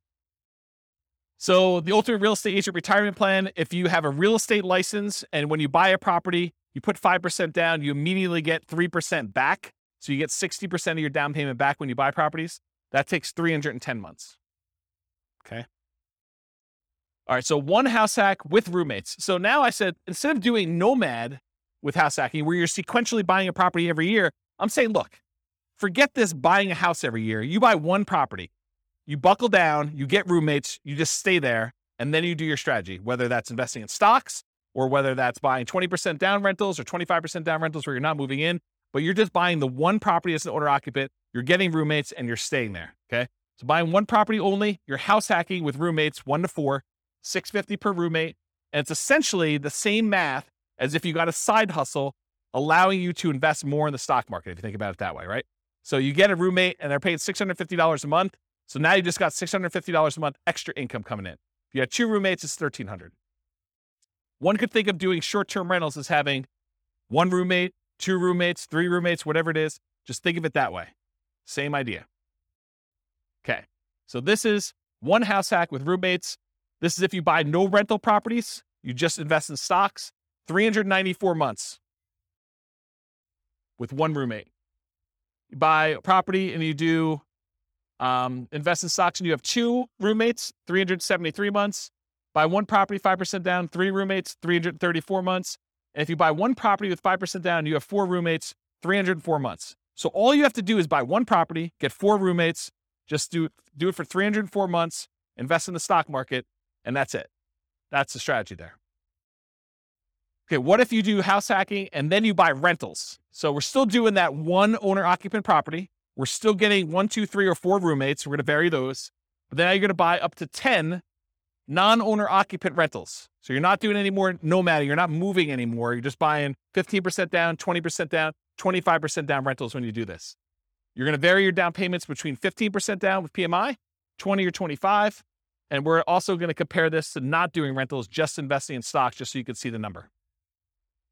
So the ultimate real estate agent retirement plan, if you have a real estate license and when you buy a property, you put 5% down, you immediately get 3% back. So you get 60% of your down payment back when you buy properties. That takes 310 months. Okay. All right. So one house hack with roommates. So now I said, instead of doing nomad with house hacking, where you're sequentially buying a property every year, I'm saying, look, forget this buying a house every year. You buy one property you buckle down, you get roommates, you just stay there, and then you do your strategy, whether that's investing in stocks or whether that's buying 20% down rentals or 25% down rentals where you're not moving in, but you're just buying the one property as an owner occupant, you're getting roommates and you're staying there. Okay. So buying one property only, you're house hacking with roommates, one to four, 650 per roommate. And it's essentially the same math as if you got a side hustle, allowing you to invest more in the stock market, if you think about it that way, right? So you get a roommate and they're paying $650 a month. So now you just got $650 a month extra income coming in. If you have two roommates, it's 1300 One could think of doing short term rentals as having one roommate, two roommates, three roommates, whatever it is. Just think of it that way. Same idea. Okay. So this is one house hack with roommates. This is if you buy no rental properties, you just invest in stocks, 394 months with one roommate. You buy a property and you do Um, invest in stocks and you have two roommates, 373 months. Buy one property, 5% down, three roommates, 334 months. And if you buy one property with 5% down, you have four roommates, 304 months. So all you have to do is buy one property, get four roommates, just do, do it for 304 months, invest in the stock market, and that's it. That's the strategy there. Okay, what if you do house hacking and then you buy rentals? So we're still doing that one owner occupant property. We're still getting one, two, three, or four roommates. We're going to vary those. But then you're going to buy up to 10 non owner occupant rentals. So you're not doing any more nomading. You're not moving anymore. You're just buying 15% down, 20% down, 25% down rentals when you do this. You're going to vary your down payments between 15% down with PMI, 20 or 25. And we're also going to compare this to not doing rentals, just investing in stocks, just so you can see the number.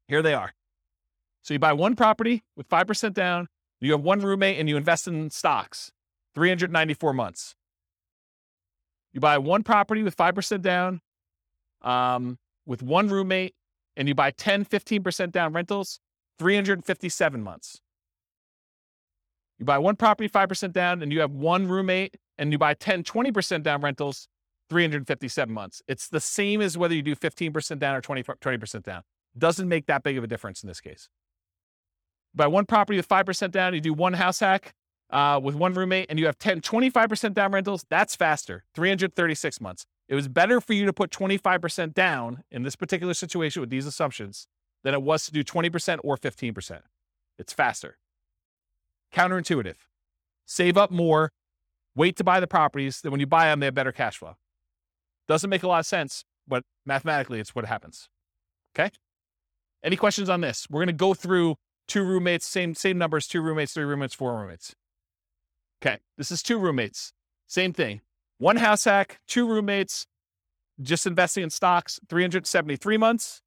Here they are. So you buy one property with 5% down, you have one roommate, and you invest in stocks, 394 months. You buy one property with 5% down, um, with one roommate, and you buy 10, 15% down rentals, 357 months. You buy one property, 5% down, and you have one roommate, and you buy 10, 20% down rentals, 357 months. It's the same as whether you do 15% down or 20, 20% down. Doesn't make that big of a difference in this case. Buy one property with 5% down, you do one house hack uh, with one roommate, and you have 10, 25% down rentals. That's faster, 336 months. It was better for you to put 25% down in this particular situation with these assumptions than it was to do 20% or 15%. It's faster. Counterintuitive. Save up more, wait to buy the properties, then when you buy them, they have better cash flow. Doesn't make a lot of sense, but mathematically, it's what happens. Okay? Any questions on this? We're going to go through two roommates, same same numbers, two roommates, three roommates, four roommates. Okay, this is two roommates. Same thing. One house hack, two roommates, just investing in stocks, 373 months.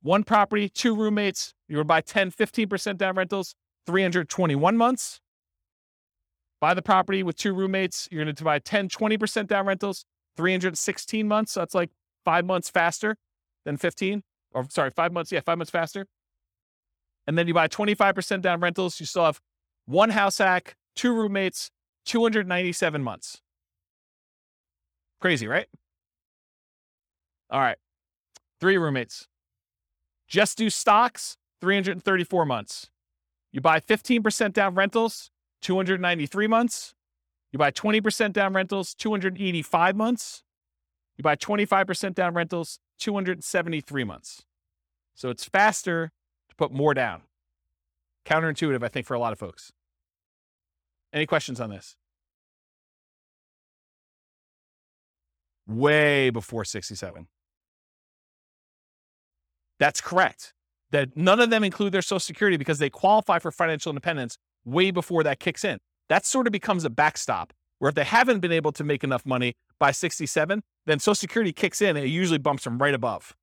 One property, two roommates, you would buy 10, 15% down rentals, 321 months. Buy the property with two roommates, you're going to buy 10, 20% down rentals, 316 months. So that's like five months faster than 15 or sorry, five months. Yeah, five months faster. And then you buy 25% down rentals. You still have one house hack, two roommates, 297 months. Crazy, right? All right. Three roommates. Just do stocks, 334 months. You buy 15% down rentals, 293 months. You buy 20% down rentals, 285 months. You buy 25% down rentals, 273 months. So it's faster to put more down. Counterintuitive, I think, for a lot of folks. Any questions on this? Way before 67. That's correct. That none of them include their Social Security because they qualify for financial independence way before that kicks in. That sort of becomes a backstop where if they haven't been able to make enough money by 67, then Social Security kicks in and it usually bumps them right above.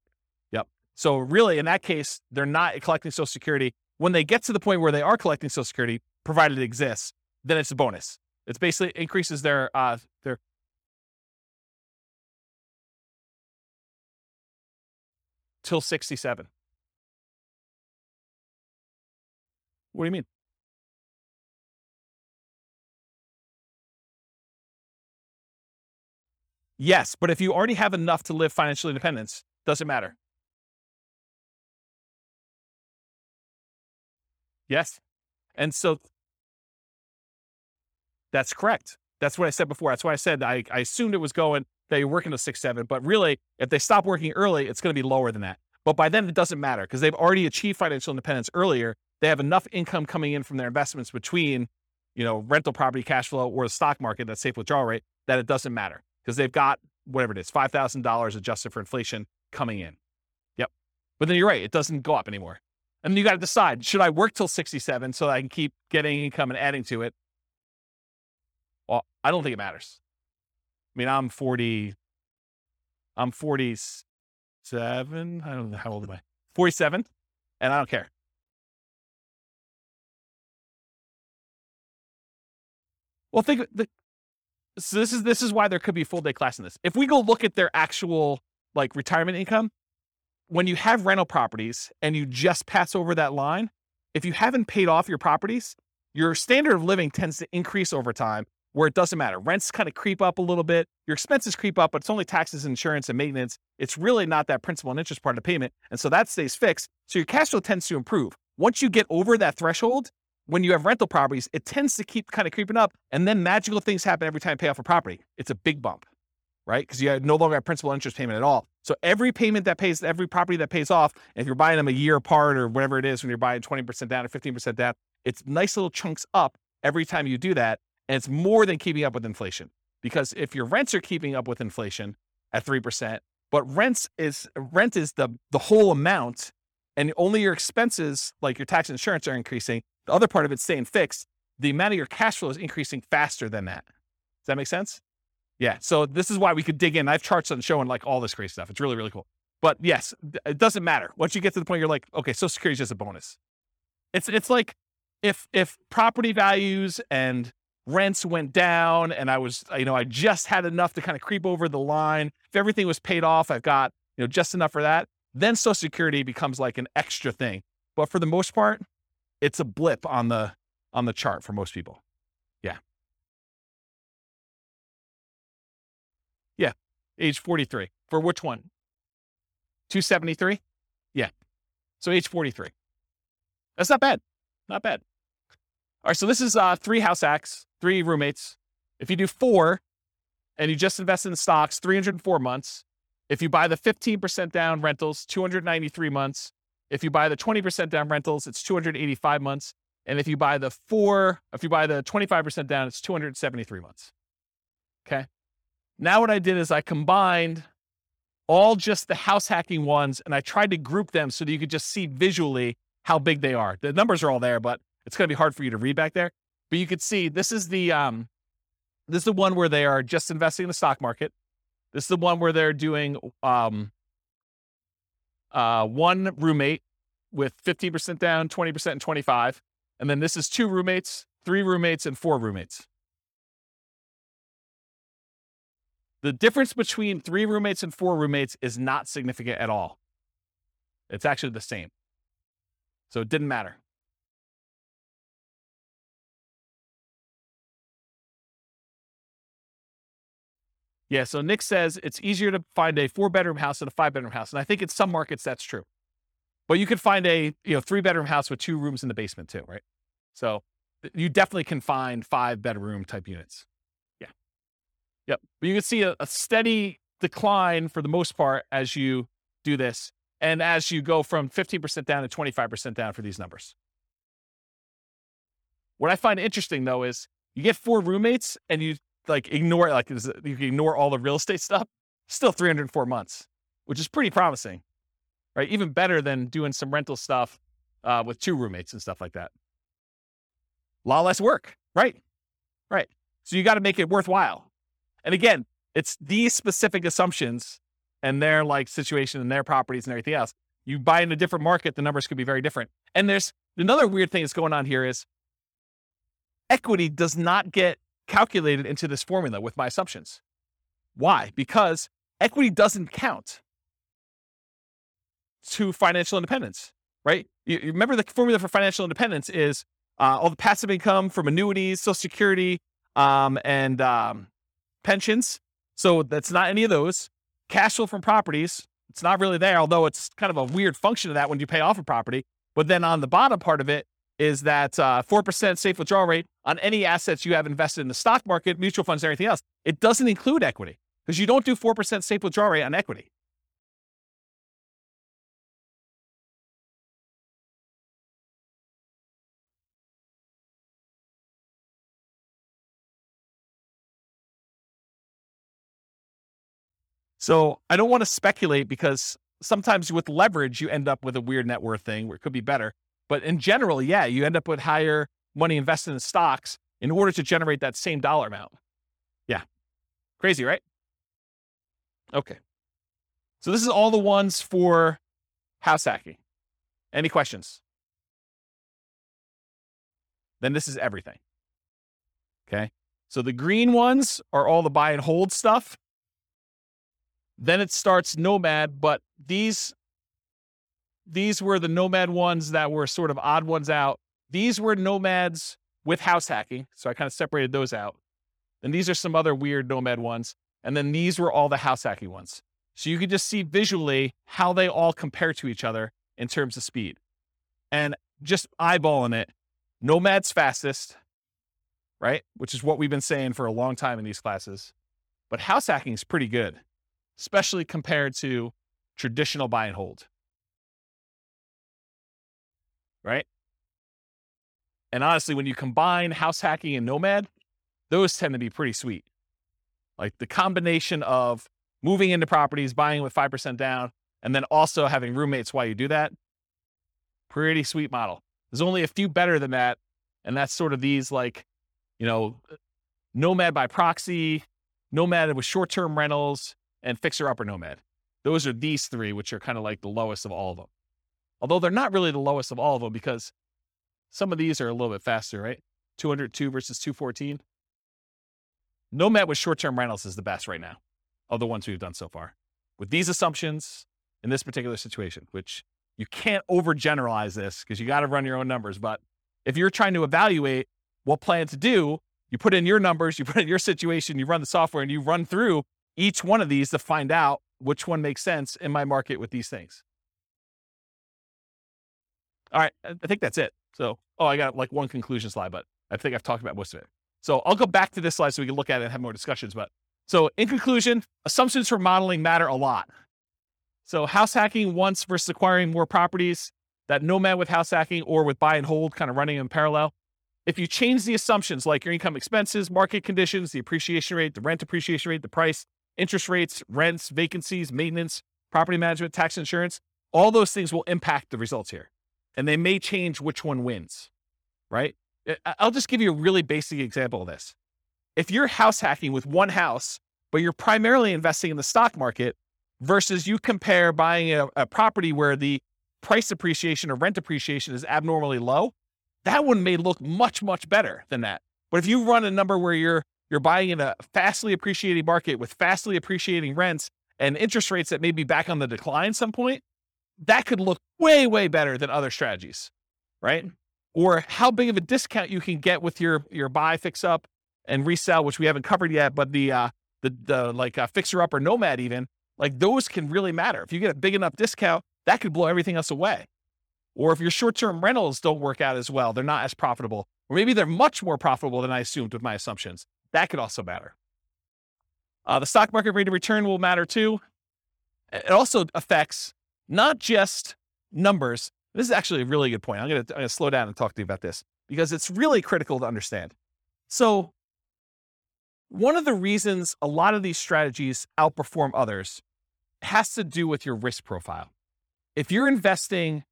So really, in that case, they're not collecting Social Security. When they get to the point where they are collecting Social Security, provided it exists, then it's a bonus. It's basically increases their uh their till 67. What do you mean? Yes, but if you already have enough to live financial independence, doesn't matter. Yes. And so that's correct. That's what I said before. That's why I said I, I assumed it was going that you're working to six, seven, but really, if they stop working early, it's going to be lower than that. But by then, it doesn't matter because they've already achieved financial independence earlier. They have enough income coming in from their investments between, you know, rental property cash flow or the stock market, that safe withdrawal rate, that it doesn't matter because they've got whatever it is, $5,000 adjusted for inflation coming in. Yep. But then you're right, it doesn't go up anymore. And you got to decide should I work till 67 so I can keep getting income and adding to it? Well, I don't think it matters. I mean, I'm 40, I'm 47. I don't know. How old am I? 47. And I don't care. Well, think the, so this is this is why there could be a full day class in this. If we go look at their actual like retirement income, when you have rental properties and you just pass over that line, if you haven't paid off your properties, your standard of living tends to increase over time where it doesn't matter. Rents kind of creep up a little bit. Your expenses creep up, but it's only taxes, insurance, and maintenance. It's really not that principal and interest part of the payment. And so that stays fixed. So your cash flow tends to improve. Once you get over that threshold, when you have rental properties, it tends to keep kind of creeping up. And then magical things happen every time you pay off a property. It's a big bump, right? Because you no longer have principal interest payment at all. So every payment that pays, every property that pays off, if you're buying them a year apart or whatever it is, when you're buying 20% down or 15% down, it's nice little chunks up every time you do that. And it's more than keeping up with inflation. Because if your rents are keeping up with inflation at 3%, but rents is rent is the the whole amount and only your expenses like your tax and insurance are increasing, the other part of it's staying fixed, the amount of your cash flow is increasing faster than that. Does that make sense? Yeah. So this is why we could dig in. I have charts on showing like all this crazy stuff. It's really, really cool. But yes, it doesn't matter. Once you get to the point you're like, okay, Social Security is just a bonus. It's it's like if if property values and rents went down and I was, you know, I just had enough to kind of creep over the line. If everything was paid off, I've got, you know, just enough for that. Then Social Security becomes like an extra thing. But for the most part, it's a blip on the on the chart for most people. Age 43. For which one? 273? Yeah. So age 43. That's not bad. Not bad. All right, so this is uh, three house hacks, three roommates. If you do four and you just invest in stocks, 304 months. If you buy the 15% down rentals, 293 months. If you buy the 20% down rentals, it's 285 months. And if you buy the four, if you buy the 25% down, it's 273 months. Okay. Now, what I did is I combined all just the house hacking ones and I tried to group them so that you could just see visually how big they are. The numbers are all there, but it's going to be hard for you to read back there. But you could see this is the um, this is the one where they are just investing in the stock market. This is the one where they're doing um, uh, one roommate with 15% down, 20% and 25. And then this is two roommates, three roommates, and four roommates. The difference between three roommates and four roommates is not significant at all. It's actually the same. So it didn't matter. Yeah. So Nick says it's easier to find a four bedroom house than a five bedroom house. And I think in some markets that's true. But you could find a you know three bedroom house with two rooms in the basement too, right? So you definitely can find five bedroom type units. Yep. But you can see a, a steady decline for the most part as you do this. And as you go from 15% down to 25% down for these numbers. What I find interesting though is you get four roommates and you like ignore like you ignore all the real estate stuff. Still 304 months, which is pretty promising, right? Even better than doing some rental stuff uh, with two roommates and stuff like that. A lot less work, right? Right. So you got to make it worthwhile. And again, it's these specific assumptions and their like situation and their properties and everything else. You buy in a different market, the numbers could be very different. And there's another weird thing that's going on here is equity does not get calculated into this formula with my assumptions. Why? Because equity doesn't count to financial independence, right? You, you remember the formula for financial independence is uh, all the passive income from annuities, Social Security, um, and um, pensions. So that's not any of those. Cash flow from properties, it's not really there, although it's kind of a weird function of that when you pay off a property. But then on the bottom part of it is that uh, 4% safe withdrawal rate on any assets you have invested in the stock market, mutual funds, and everything else. It doesn't include equity because you don't do 4% safe withdrawal rate on equity. So I don't want to speculate because sometimes with leverage, you end up with a weird net worth thing where it could be better. But in general, yeah, you end up with higher money invested in stocks in order to generate that same dollar amount. Yeah. Crazy, right? Okay. So this is all the ones for house hacking. Any questions? Then this is everything. Okay. So the green ones are all the buy and hold stuff. Then it starts Nomad, but these these were the nomad ones that were sort of odd ones out. These were nomads with house hacking. So I kind of separated those out. And these are some other weird nomad ones. And then these were all the house hacking ones. So you could just see visually how they all compare to each other in terms of speed. And just eyeballing it, Nomad's fastest, right? Which is what we've been saying for a long time in these classes. But house hacking is pretty good, especially compared to traditional buy and hold. Right? And honestly, when you combine house hacking and nomad, those tend to be pretty sweet. Like the combination of moving into properties, buying with 5% down, and then also having roommates while you do that, pretty sweet model. There's only a few better than that. And that's sort of these like, you know, nomad by proxy, nomad with short term rentals, and fixer upper nomad. Those are these three, which are kind of like the lowest of all of them. Although they're not really the lowest of all of them because some of these are a little bit faster, right? 202 versus 214. Nomad with short term rentals is the best right now of the ones we've done so far. With these assumptions in this particular situation, which you can't overgeneralize this because you got to run your own numbers. But if you're trying to evaluate what plan to do, you put in your numbers, you put in your situation, you run the software, and you run through each one of these to find out which one makes sense in my market with these things. All right, I think that's it. So, oh, I got like one conclusion slide, but I think I've talked about most of it. So I'll go back to this slide so we can look at it and have more discussions. But so in conclusion, assumptions for modeling matter a lot. So house hacking once versus acquiring more properties, that nomad with house hacking or with buy and hold kind of running in parallel. If you change the assumptions like your income expenses, market conditions, the appreciation rate, the rent appreciation rate, the price, interest rates, rents, vacancies, maintenance, property management, tax insurance, all those things will impact the results here. And they may change which one wins, right? I'll just give you a really basic example of this. If you're house hacking with one house, but you're primarily investing in the stock market versus you compare buying a, a property where the price appreciation or rent appreciation is abnormally low, that one may look much, much better than that. But if you run a number where you're you're buying in a fastly appreciating market with fastly appreciating rents and interest rates that may be back on the decline some point, that could look way, way better than other strategies, right? Or how big of a discount you can get with your your buy, fix up, and resell, which we haven't covered yet, but the uh the the like uh, fixer up or nomad even, like those can really matter. If you get a big enough discount, that could blow everything else away. Or if your short term rentals don't work out as well, they're not as profitable, or maybe they're much more profitable than I assumed with my assumptions. That could also matter. Uh, the stock market rate of return will matter too. It also affects not just numbers. This is actually a really good point. I'm going to slow down and talk to you about this because it's really critical to understand. So, one of the reasons a lot of these strategies outperform others has to do with your risk profile. If you're investing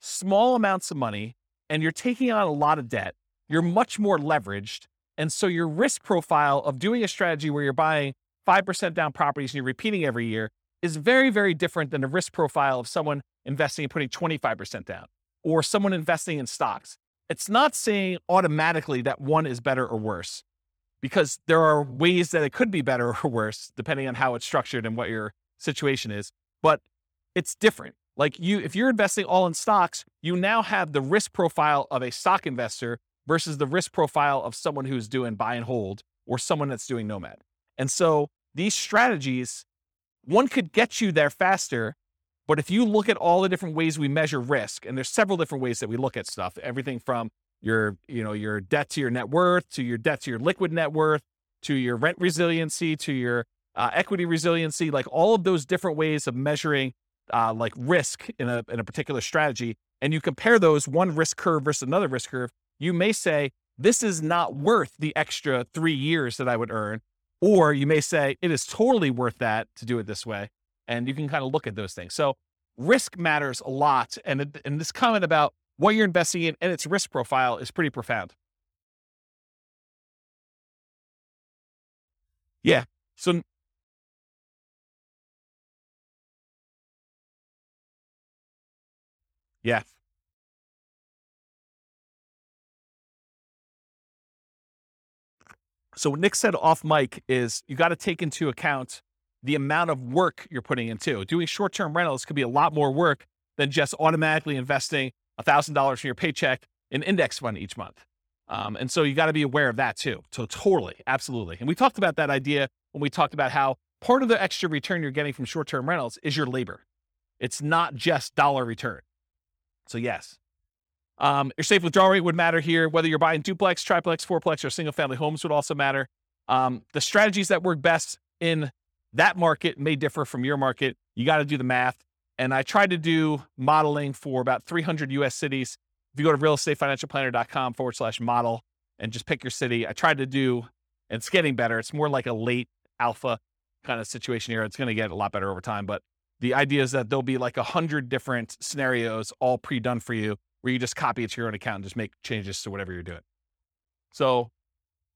small amounts of money and you're taking on a lot of debt, you're much more leveraged. And so your risk profile of doing a strategy where you're buying 5% down properties and you're repeating every year is very, very different than the risk profile of someone investing and putting 25% down or someone investing in stocks. It's not saying automatically that one is better or worse because there are ways that it could be better or worse depending on how it's structured and what your situation is. But it's different. Like you, if you're investing all in stocks, you now have the risk profile of a stock investor versus the risk profile of someone who's doing buy and hold or someone that's doing nomad. And so these strategies, one could get you there faster. But if you look at all the different ways we measure risk, and there's several different ways that we look at stuff, everything from your, you know, your debt to your net worth, to your debt to your liquid net worth, to your rent resiliency, to your uh, equity resiliency, like all of those different ways of measuring uh, like risk in a in a particular strategy, and you compare those one risk curve versus another risk curve, you may say this is not worth the extra three years that I would earn, or you may say it is totally worth that to do it this way, and you can kind of look at those things. So risk matters a lot, and and this comment about what you're investing in and its risk profile is pretty profound. Yeah. So Yeah. So what Nick said off mic is you got to take into account the amount of work you're putting into. Doing short-term rentals could be a lot more work than just automatically investing $1,000 from your paycheck in index fund each month. Um, and so you got to be aware of that too. So totally, absolutely. And we talked about that idea when we talked about how part of the extra return you're getting from short-term rentals is your labor. It's not just dollar return. So yes. Um, your safe withdrawal rate would matter here. Whether you're buying duplex, triplex, fourplex, or single family homes would also matter. Um, the strategies that work best in that market may differ from your market. You got to do the math. And I tried to do modeling for about 300 US cities. If you go to realestatefinancialplanner.com forward slash model and just pick your city, I tried to do, and it's getting better. It's more like a late alpha kind of situation here. It's going to get a lot better over time. But the idea is that there'll be like a hundred different scenarios all pre-done for you where you just copy it to your own account and just make changes to whatever you're doing. So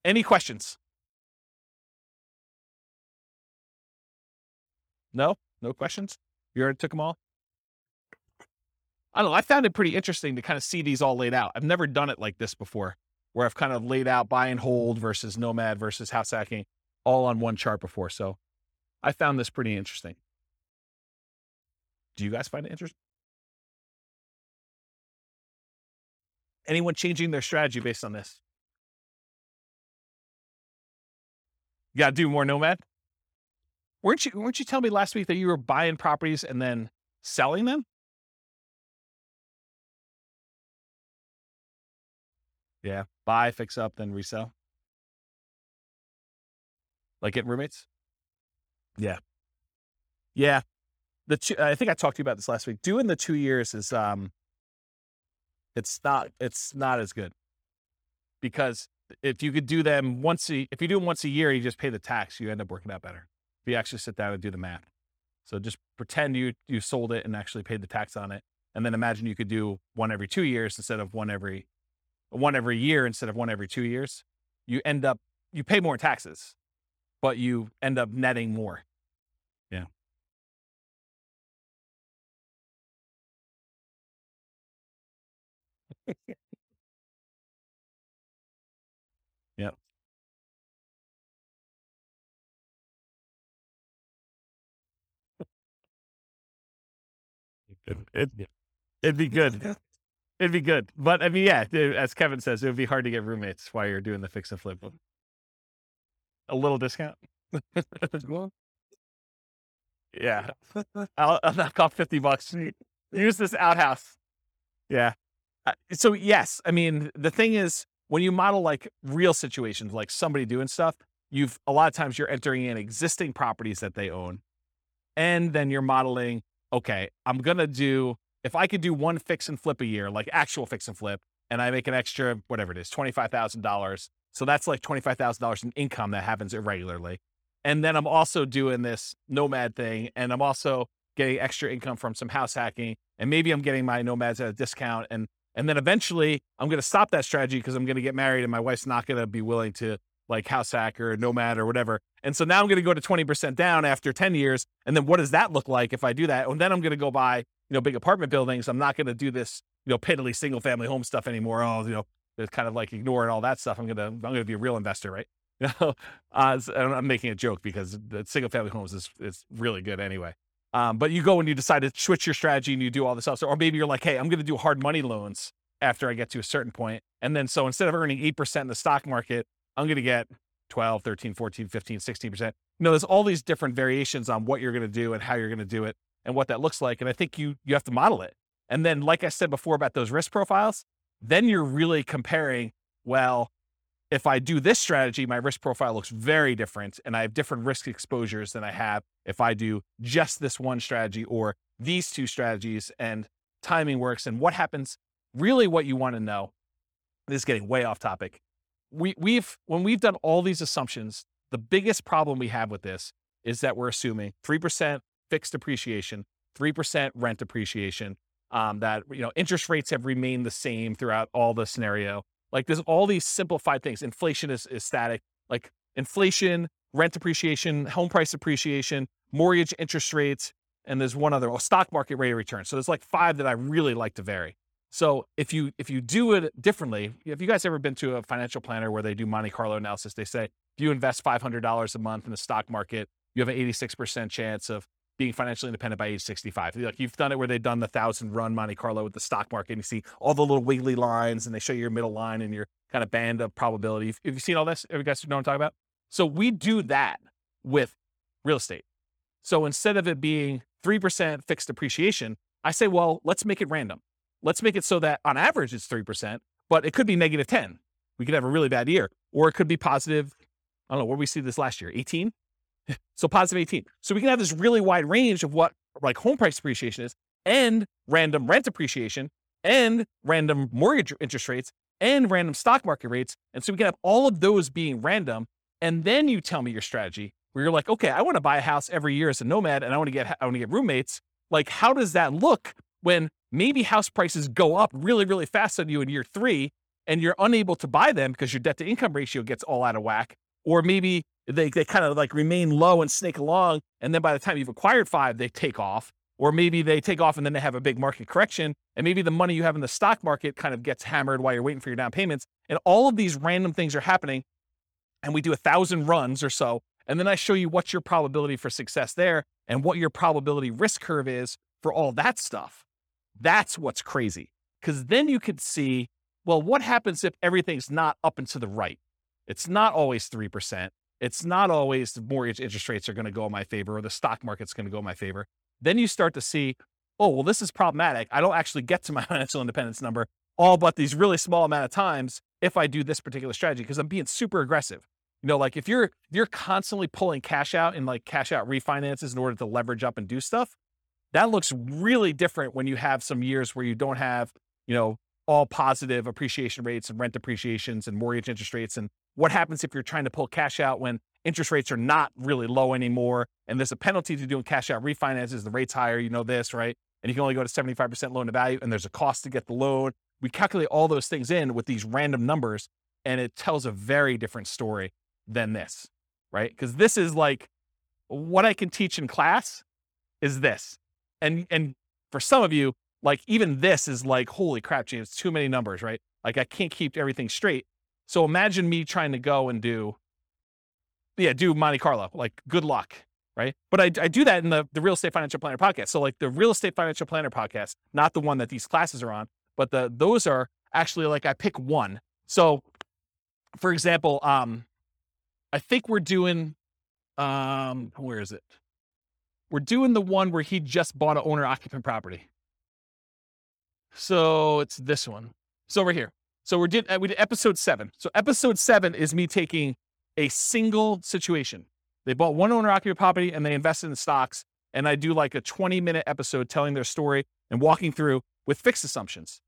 any questions? No, no questions. You already took them all. I don't know. I found it pretty interesting to kind of see these all laid out. I've never done it like this before, where I've kind of laid out buy and hold versus nomad versus house hacking all on one chart before. So I found this pretty interesting. Do you guys find it interesting? Anyone changing their strategy based on this? You got to do more nomad. Weren't you? Weren't you telling me last week that you were buying properties and then selling them? Yeah, buy, fix up, then resell. Like getting roommates. Yeah, yeah. The two, I think I talked to you about this last week. Doing the two years is um, it's not it's not as good because if you could do them once a if you do them once a year, you just pay the tax. You end up working out better if you actually sit down and do the math. So just pretend you you sold it and actually paid the tax on it, and then imagine you could do one every two years instead of one every one every year instead of one every two years. You end up you pay more taxes, but you end up netting more. Yeah. Yep. It, it, it'd be good. It'd be good. But I mean, yeah, as Kevin says, it would be hard to get roommates while you're doing the fix and flip. A little discount. yeah. I'll, I'll knock off 50 bucks. Use this outhouse. Yeah. Uh, so, yes, I mean, the thing is, when you model like real situations, like somebody doing stuff, you've a lot of times you're entering in existing properties that they own. And then you're modeling okay, I'm to do, if I could do one fix and flip a year, like actual fix and flip, and I make an extra, whatever it is, $25,000. So that's like $25,000 in income that happens irregularly. And then I'm also doing this nomad thing, and I'm also getting extra income from some house hacking, and maybe I'm getting my nomads at a discount. And and then eventually I'm going to stop that strategy because I'm going to get married, and my wife's not going to be willing to like house hack or nomad or whatever. And so now I'm going to go to 20% down after 10 years. And then what does that look like if I do that? And then I'm going to go buy, you know, big apartment buildings. I'm not going to do this, you know, piddly single family home stuff anymore. Oh, you know, it's kind of like ignoring all that stuff. I'm going to, I'm going to be a real investor, right? You know, uh, I'm making a joke because the single family homes is, is really good anyway. Um, but you go and you decide to switch your strategy and you do all this stuff. So, or maybe you're like, hey, I'm going to do hard money loans after I get to a certain point. And then so instead of earning 8% in the stock market, I'm going to get 12, 13, 14, 15, 16%. You know, there's all these different variations on what you're going to do and how you're going to do it and what that looks like. And I think you you have to model it. And then, like I said before about those risk profiles, then you're really comparing, well, if I do this strategy, my risk profile looks very different and I have different risk exposures than I have if I do just this one strategy or these two strategies and timing works. And what happens, really, what you want to know, this is getting way off topic, we we've when we've done all these assumptions, the biggest problem we have with this is that we're assuming three percent fixed appreciation, three percent rent appreciation. Um, that you know interest rates have remained the same throughout all the scenario. Like there's all these simplified things. Inflation is, is static. Like inflation, rent appreciation, home price appreciation, mortgage interest rates, and there's one other, stock market rate of return. So there's like five that I really like to vary. So if you if you do it differently, have you guys ever been to a financial planner where they do Monte Carlo analysis? They say if you invest five hundred dollars a month in the stock market, you have an eighty six percent chance of being financially independent by age 65. Like you've done it where they've done the thousand run Monte Carlo with the stock market and you see all the little wiggly lines and they show you your middle line and your kind of band of probability. Have you seen all this? Have you guys know what I'm talking about? So we do that with real estate. So instead of it being 3% fixed appreciation, I say, well, let's make it random. Let's make it so that on average it's 3%, but it could be negative 10. We could have a really bad year, or it could be positive. I don't know, where we see this last year, 18? So positive 18. So we can have this really wide range of what like home price appreciation is and random rent appreciation and random mortgage interest rates and random stock market rates. And so we can have all of those being random. And then you tell me your strategy where you're like, okay, I want to buy a house every year as a nomad and I want to get I want to get roommates. Like, how does that look when maybe house prices go up really, really fast on you in year three and you're unable to buy them because your debt to income ratio gets all out of whack? Or maybe they, they kind of like remain low and snake along. And then by the time you've acquired five, they take off. Or maybe they take off and then they have a big market correction. And maybe the money you have in the stock market kind of gets hammered while you're waiting for your down payments. And all of these random things are happening. And we do a thousand runs or so. And then I show you what's your probability for success there and what your probability risk curve is for all that stuff. That's what's crazy. Because then you could see, well, what happens if everything's not up and to the right? It's not always 3%. It's not always the mortgage interest rates are going to go in my favor or the stock market's going to go in my favor. Then you start to see, oh, well, this is problematic. I don't actually get to my financial independence number all but these really small amount of times if I do this particular strategy because I'm being super aggressive. You know, like if you're if you're constantly pulling cash out and like cash out refinances in order to leverage up and do stuff, that looks really different when you have some years where you don't have, you know, all positive appreciation rates and rent appreciations and mortgage interest rates. And what happens if you're trying to pull cash out when interest rates are not really low anymore and there's a penalty to doing cash out refinances, the rate's higher, you know this, right? And you can only go to 75% loan to value and there's a cost to get the loan. We calculate all those things in with these random numbers and it tells a very different story than this, right? Because this is like what I can teach in class is this. And and for some of you, like even this is like, holy crap, James, too many numbers, right? Like I can't keep everything straight. So imagine me trying to go and do, yeah, do Monte Carlo. Like, good luck, right? But I, I do that in the, the Real Estate Financial Planner podcast. So like the Real Estate Financial Planner podcast, not the one that these classes are on, but the those are actually like I pick one. So, for example, um, I think we're doing, um, where is it? We're doing the one where he just bought an owner occupant property. So it's this one. So over here. So we did uh, we did episode seven. So episode seven is me taking a single situation. They bought one owner occupied property and they invested in stocks. And I do like a 20 minute episode telling their story and walking through with fixed assumptions.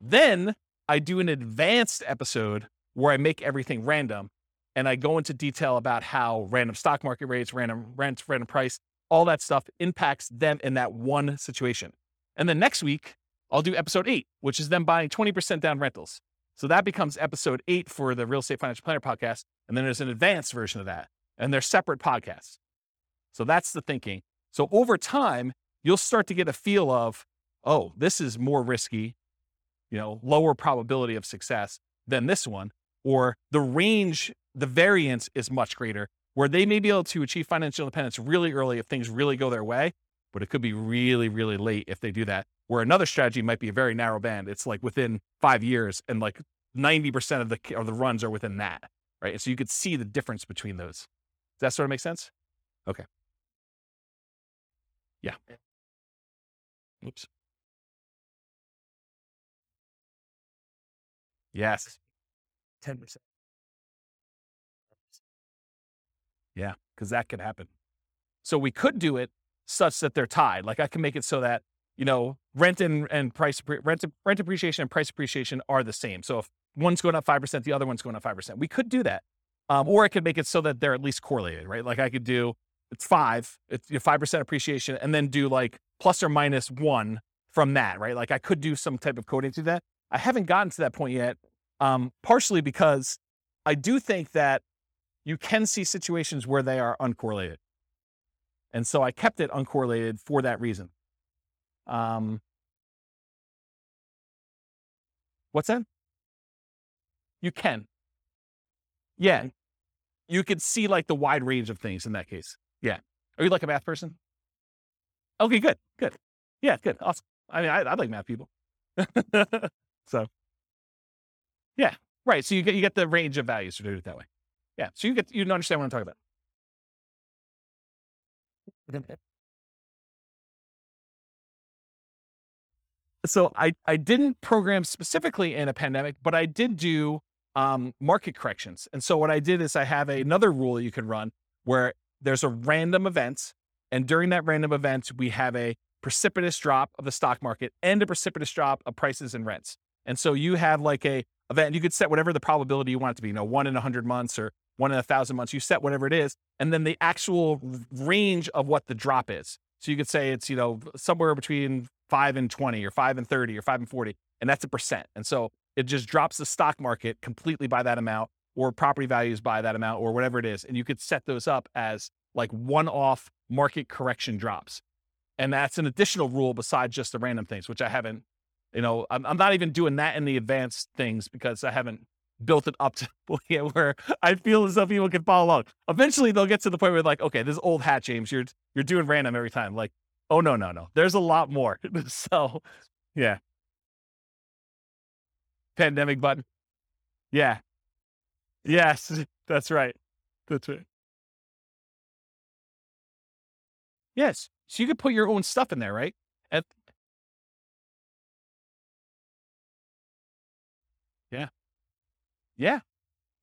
Then I do an advanced episode where I make everything random and I go into detail about how random stock market rates, random rent, random price, all that stuff impacts them in that one situation. And then next week, I'll do episode eight, which is them buying 20% down rentals. So that becomes episode eight for the Real Estate Financial Planner podcast. And then there's an advanced version of that, and they're separate podcasts. So that's the thinking. So over time, you'll start to get a feel of, oh, this is more risky, you know, lower probability of success than this one, or the range the variance is much greater where they may be able to achieve financial independence really early if things really go their way, but it could be really, really late if they do that. Where another strategy might be a very narrow band. It's like within five years and like 90% of the, of the runs are within that, right? And so you could see the difference between those. Does that sort of make sense? Okay. Yeah. Oops. Yes. 10%. Yeah, because that could happen. So we could do it such that they're tied. Like I can make it so that you know rent and, and price rent rent appreciation and price appreciation are the same. So if one's going up five percent, the other one's going up five percent. We could do that, um, or I could make it so that they're at least correlated, right? Like I could do it's five, it's five percent appreciation, and then do like plus or minus one from that, right? Like I could do some type of coding to that. I haven't gotten to that point yet, um, partially because I do think that you can see situations where they are uncorrelated. And so I kept it uncorrelated for that reason. Um, what's that? You can. Yeah. You could see like the wide range of things in that case. Yeah. Are you like a math person? Okay, good, good. Yeah, good, awesome. I mean, I, I like math people. so, yeah, right. So you get you get the range of values to do it that way. Yeah. So you get you understand what I'm talking about. So I, I didn't program specifically in a pandemic, but I did do um, market corrections. And so what I did is I have another rule you can run where there's a random event. And during that random event, we have a precipitous drop of the stock market and a precipitous drop of prices and rents. And so you have like a event, you could set whatever the probability you want it to be, you know, one in a hundred months or one in a thousand months, you set whatever it is, and then the actual range of what the drop is. So you could say it's, you know, somewhere between five and 20 or five and 30 or five and 40, and that's a percent. And so it just drops the stock market completely by that amount or property values by that amount or whatever it is. And you could set those up as like one off market correction drops. And that's an additional rule besides just the random things, which I haven't, you know, I'm, I'm not even doing that in the advanced things because I haven't built it up to where I feel as though people can follow along. Eventually they'll get to the point where like, okay, this old hat, James, you're, you're doing random every time. Like, Oh no, no, no. There's a lot more. so, yeah. Pandemic button. Yeah. Yes, that's right. That's right. Yes. So you could put your own stuff in there, right yeah. Yeah.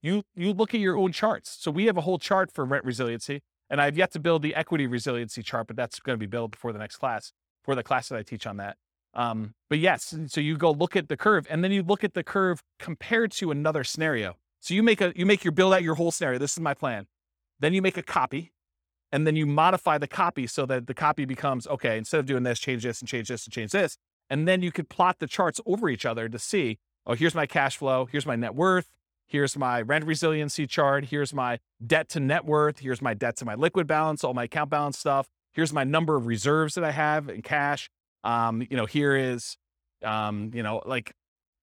You you look at your own charts. So we have a whole chart for rent resiliency. And I've yet to build the equity resiliency chart, but that's going to be built before the next class, for the class that I teach on that. Um, but yes, so you go look at the curve, and then you look at the curve compared to another scenario. So you make a you make your build out your whole scenario. This is my plan. Then you make a copy, and then you modify the copy so that the copy becomes okay. Instead of doing this, change this and change this and change this, and then you could plot the charts over each other to see. Oh, here's my cash flow. Here's my net worth. Here's my rent resiliency chart. Here's my debt to net worth. Here's my debt to my liquid balance, all my account balance stuff. Here's my number of reserves that I have in cash. Um, you know, here is, um, you know, like,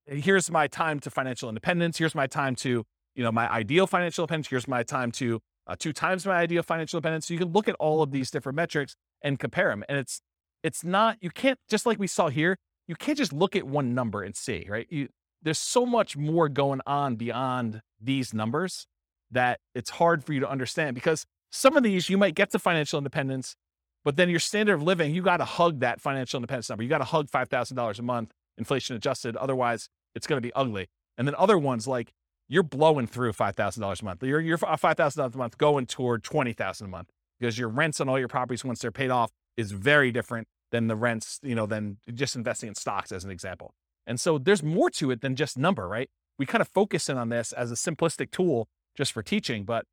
here's my time to financial independence. Here's my time to, you know, my ideal financial independence. Here's my time to uh, two times my ideal financial independence. So you can look at all of these different metrics and compare them. And it's, it's not, you can't, just like we saw here, you can't just look at one number and see, right? You, there's so much more going on beyond these numbers that it's hard for you to understand because some of these you might get to financial independence, but then your standard of living, you got to hug that financial independence number. You got to hug $5,000 a month, inflation adjusted. Otherwise, it's going to be ugly. And then other ones like you're blowing through $5,000 a month. You're, you're uh, $5,000 a month going toward 20,000 a month because your rents on all your properties once they're paid off is very different than the rents, you know, than just investing in stocks as an example. And so there's more to it than just number, right? We kind of focus in on this as a simplistic tool just for teaching, but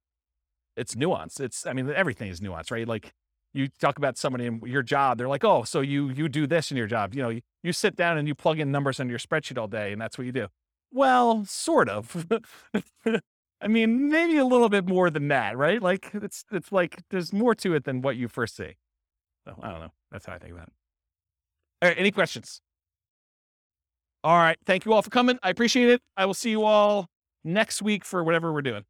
it's nuance. It's, I mean, everything is nuance, right? Like you talk about somebody in your job, they're like, oh, so you you do this in your job. You know, you, you sit down and you plug in numbers on your spreadsheet all day, and that's what you do. Well, sort of. I mean, maybe a little bit more than that, right? Like it's it's like there's more to it than what you first see. So I don't know. That's how I think about it. All right, any questions? All right. Thank you all for coming. I appreciate it. I will see you all next week for whatever we're doing.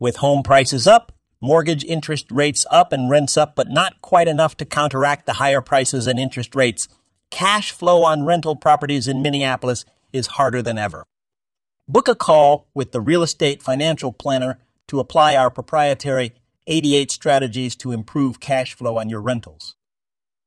With home prices up, mortgage interest rates up, and rents up, but not quite enough to counteract the higher prices and interest rates, cash flow on rental properties in Minneapolis is harder than ever. Book a call with the Real Estate Financial Planner to apply our proprietary 88 strategies to improve cash flow on your rentals.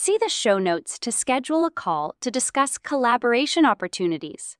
See the show notes to schedule a call to discuss collaboration opportunities.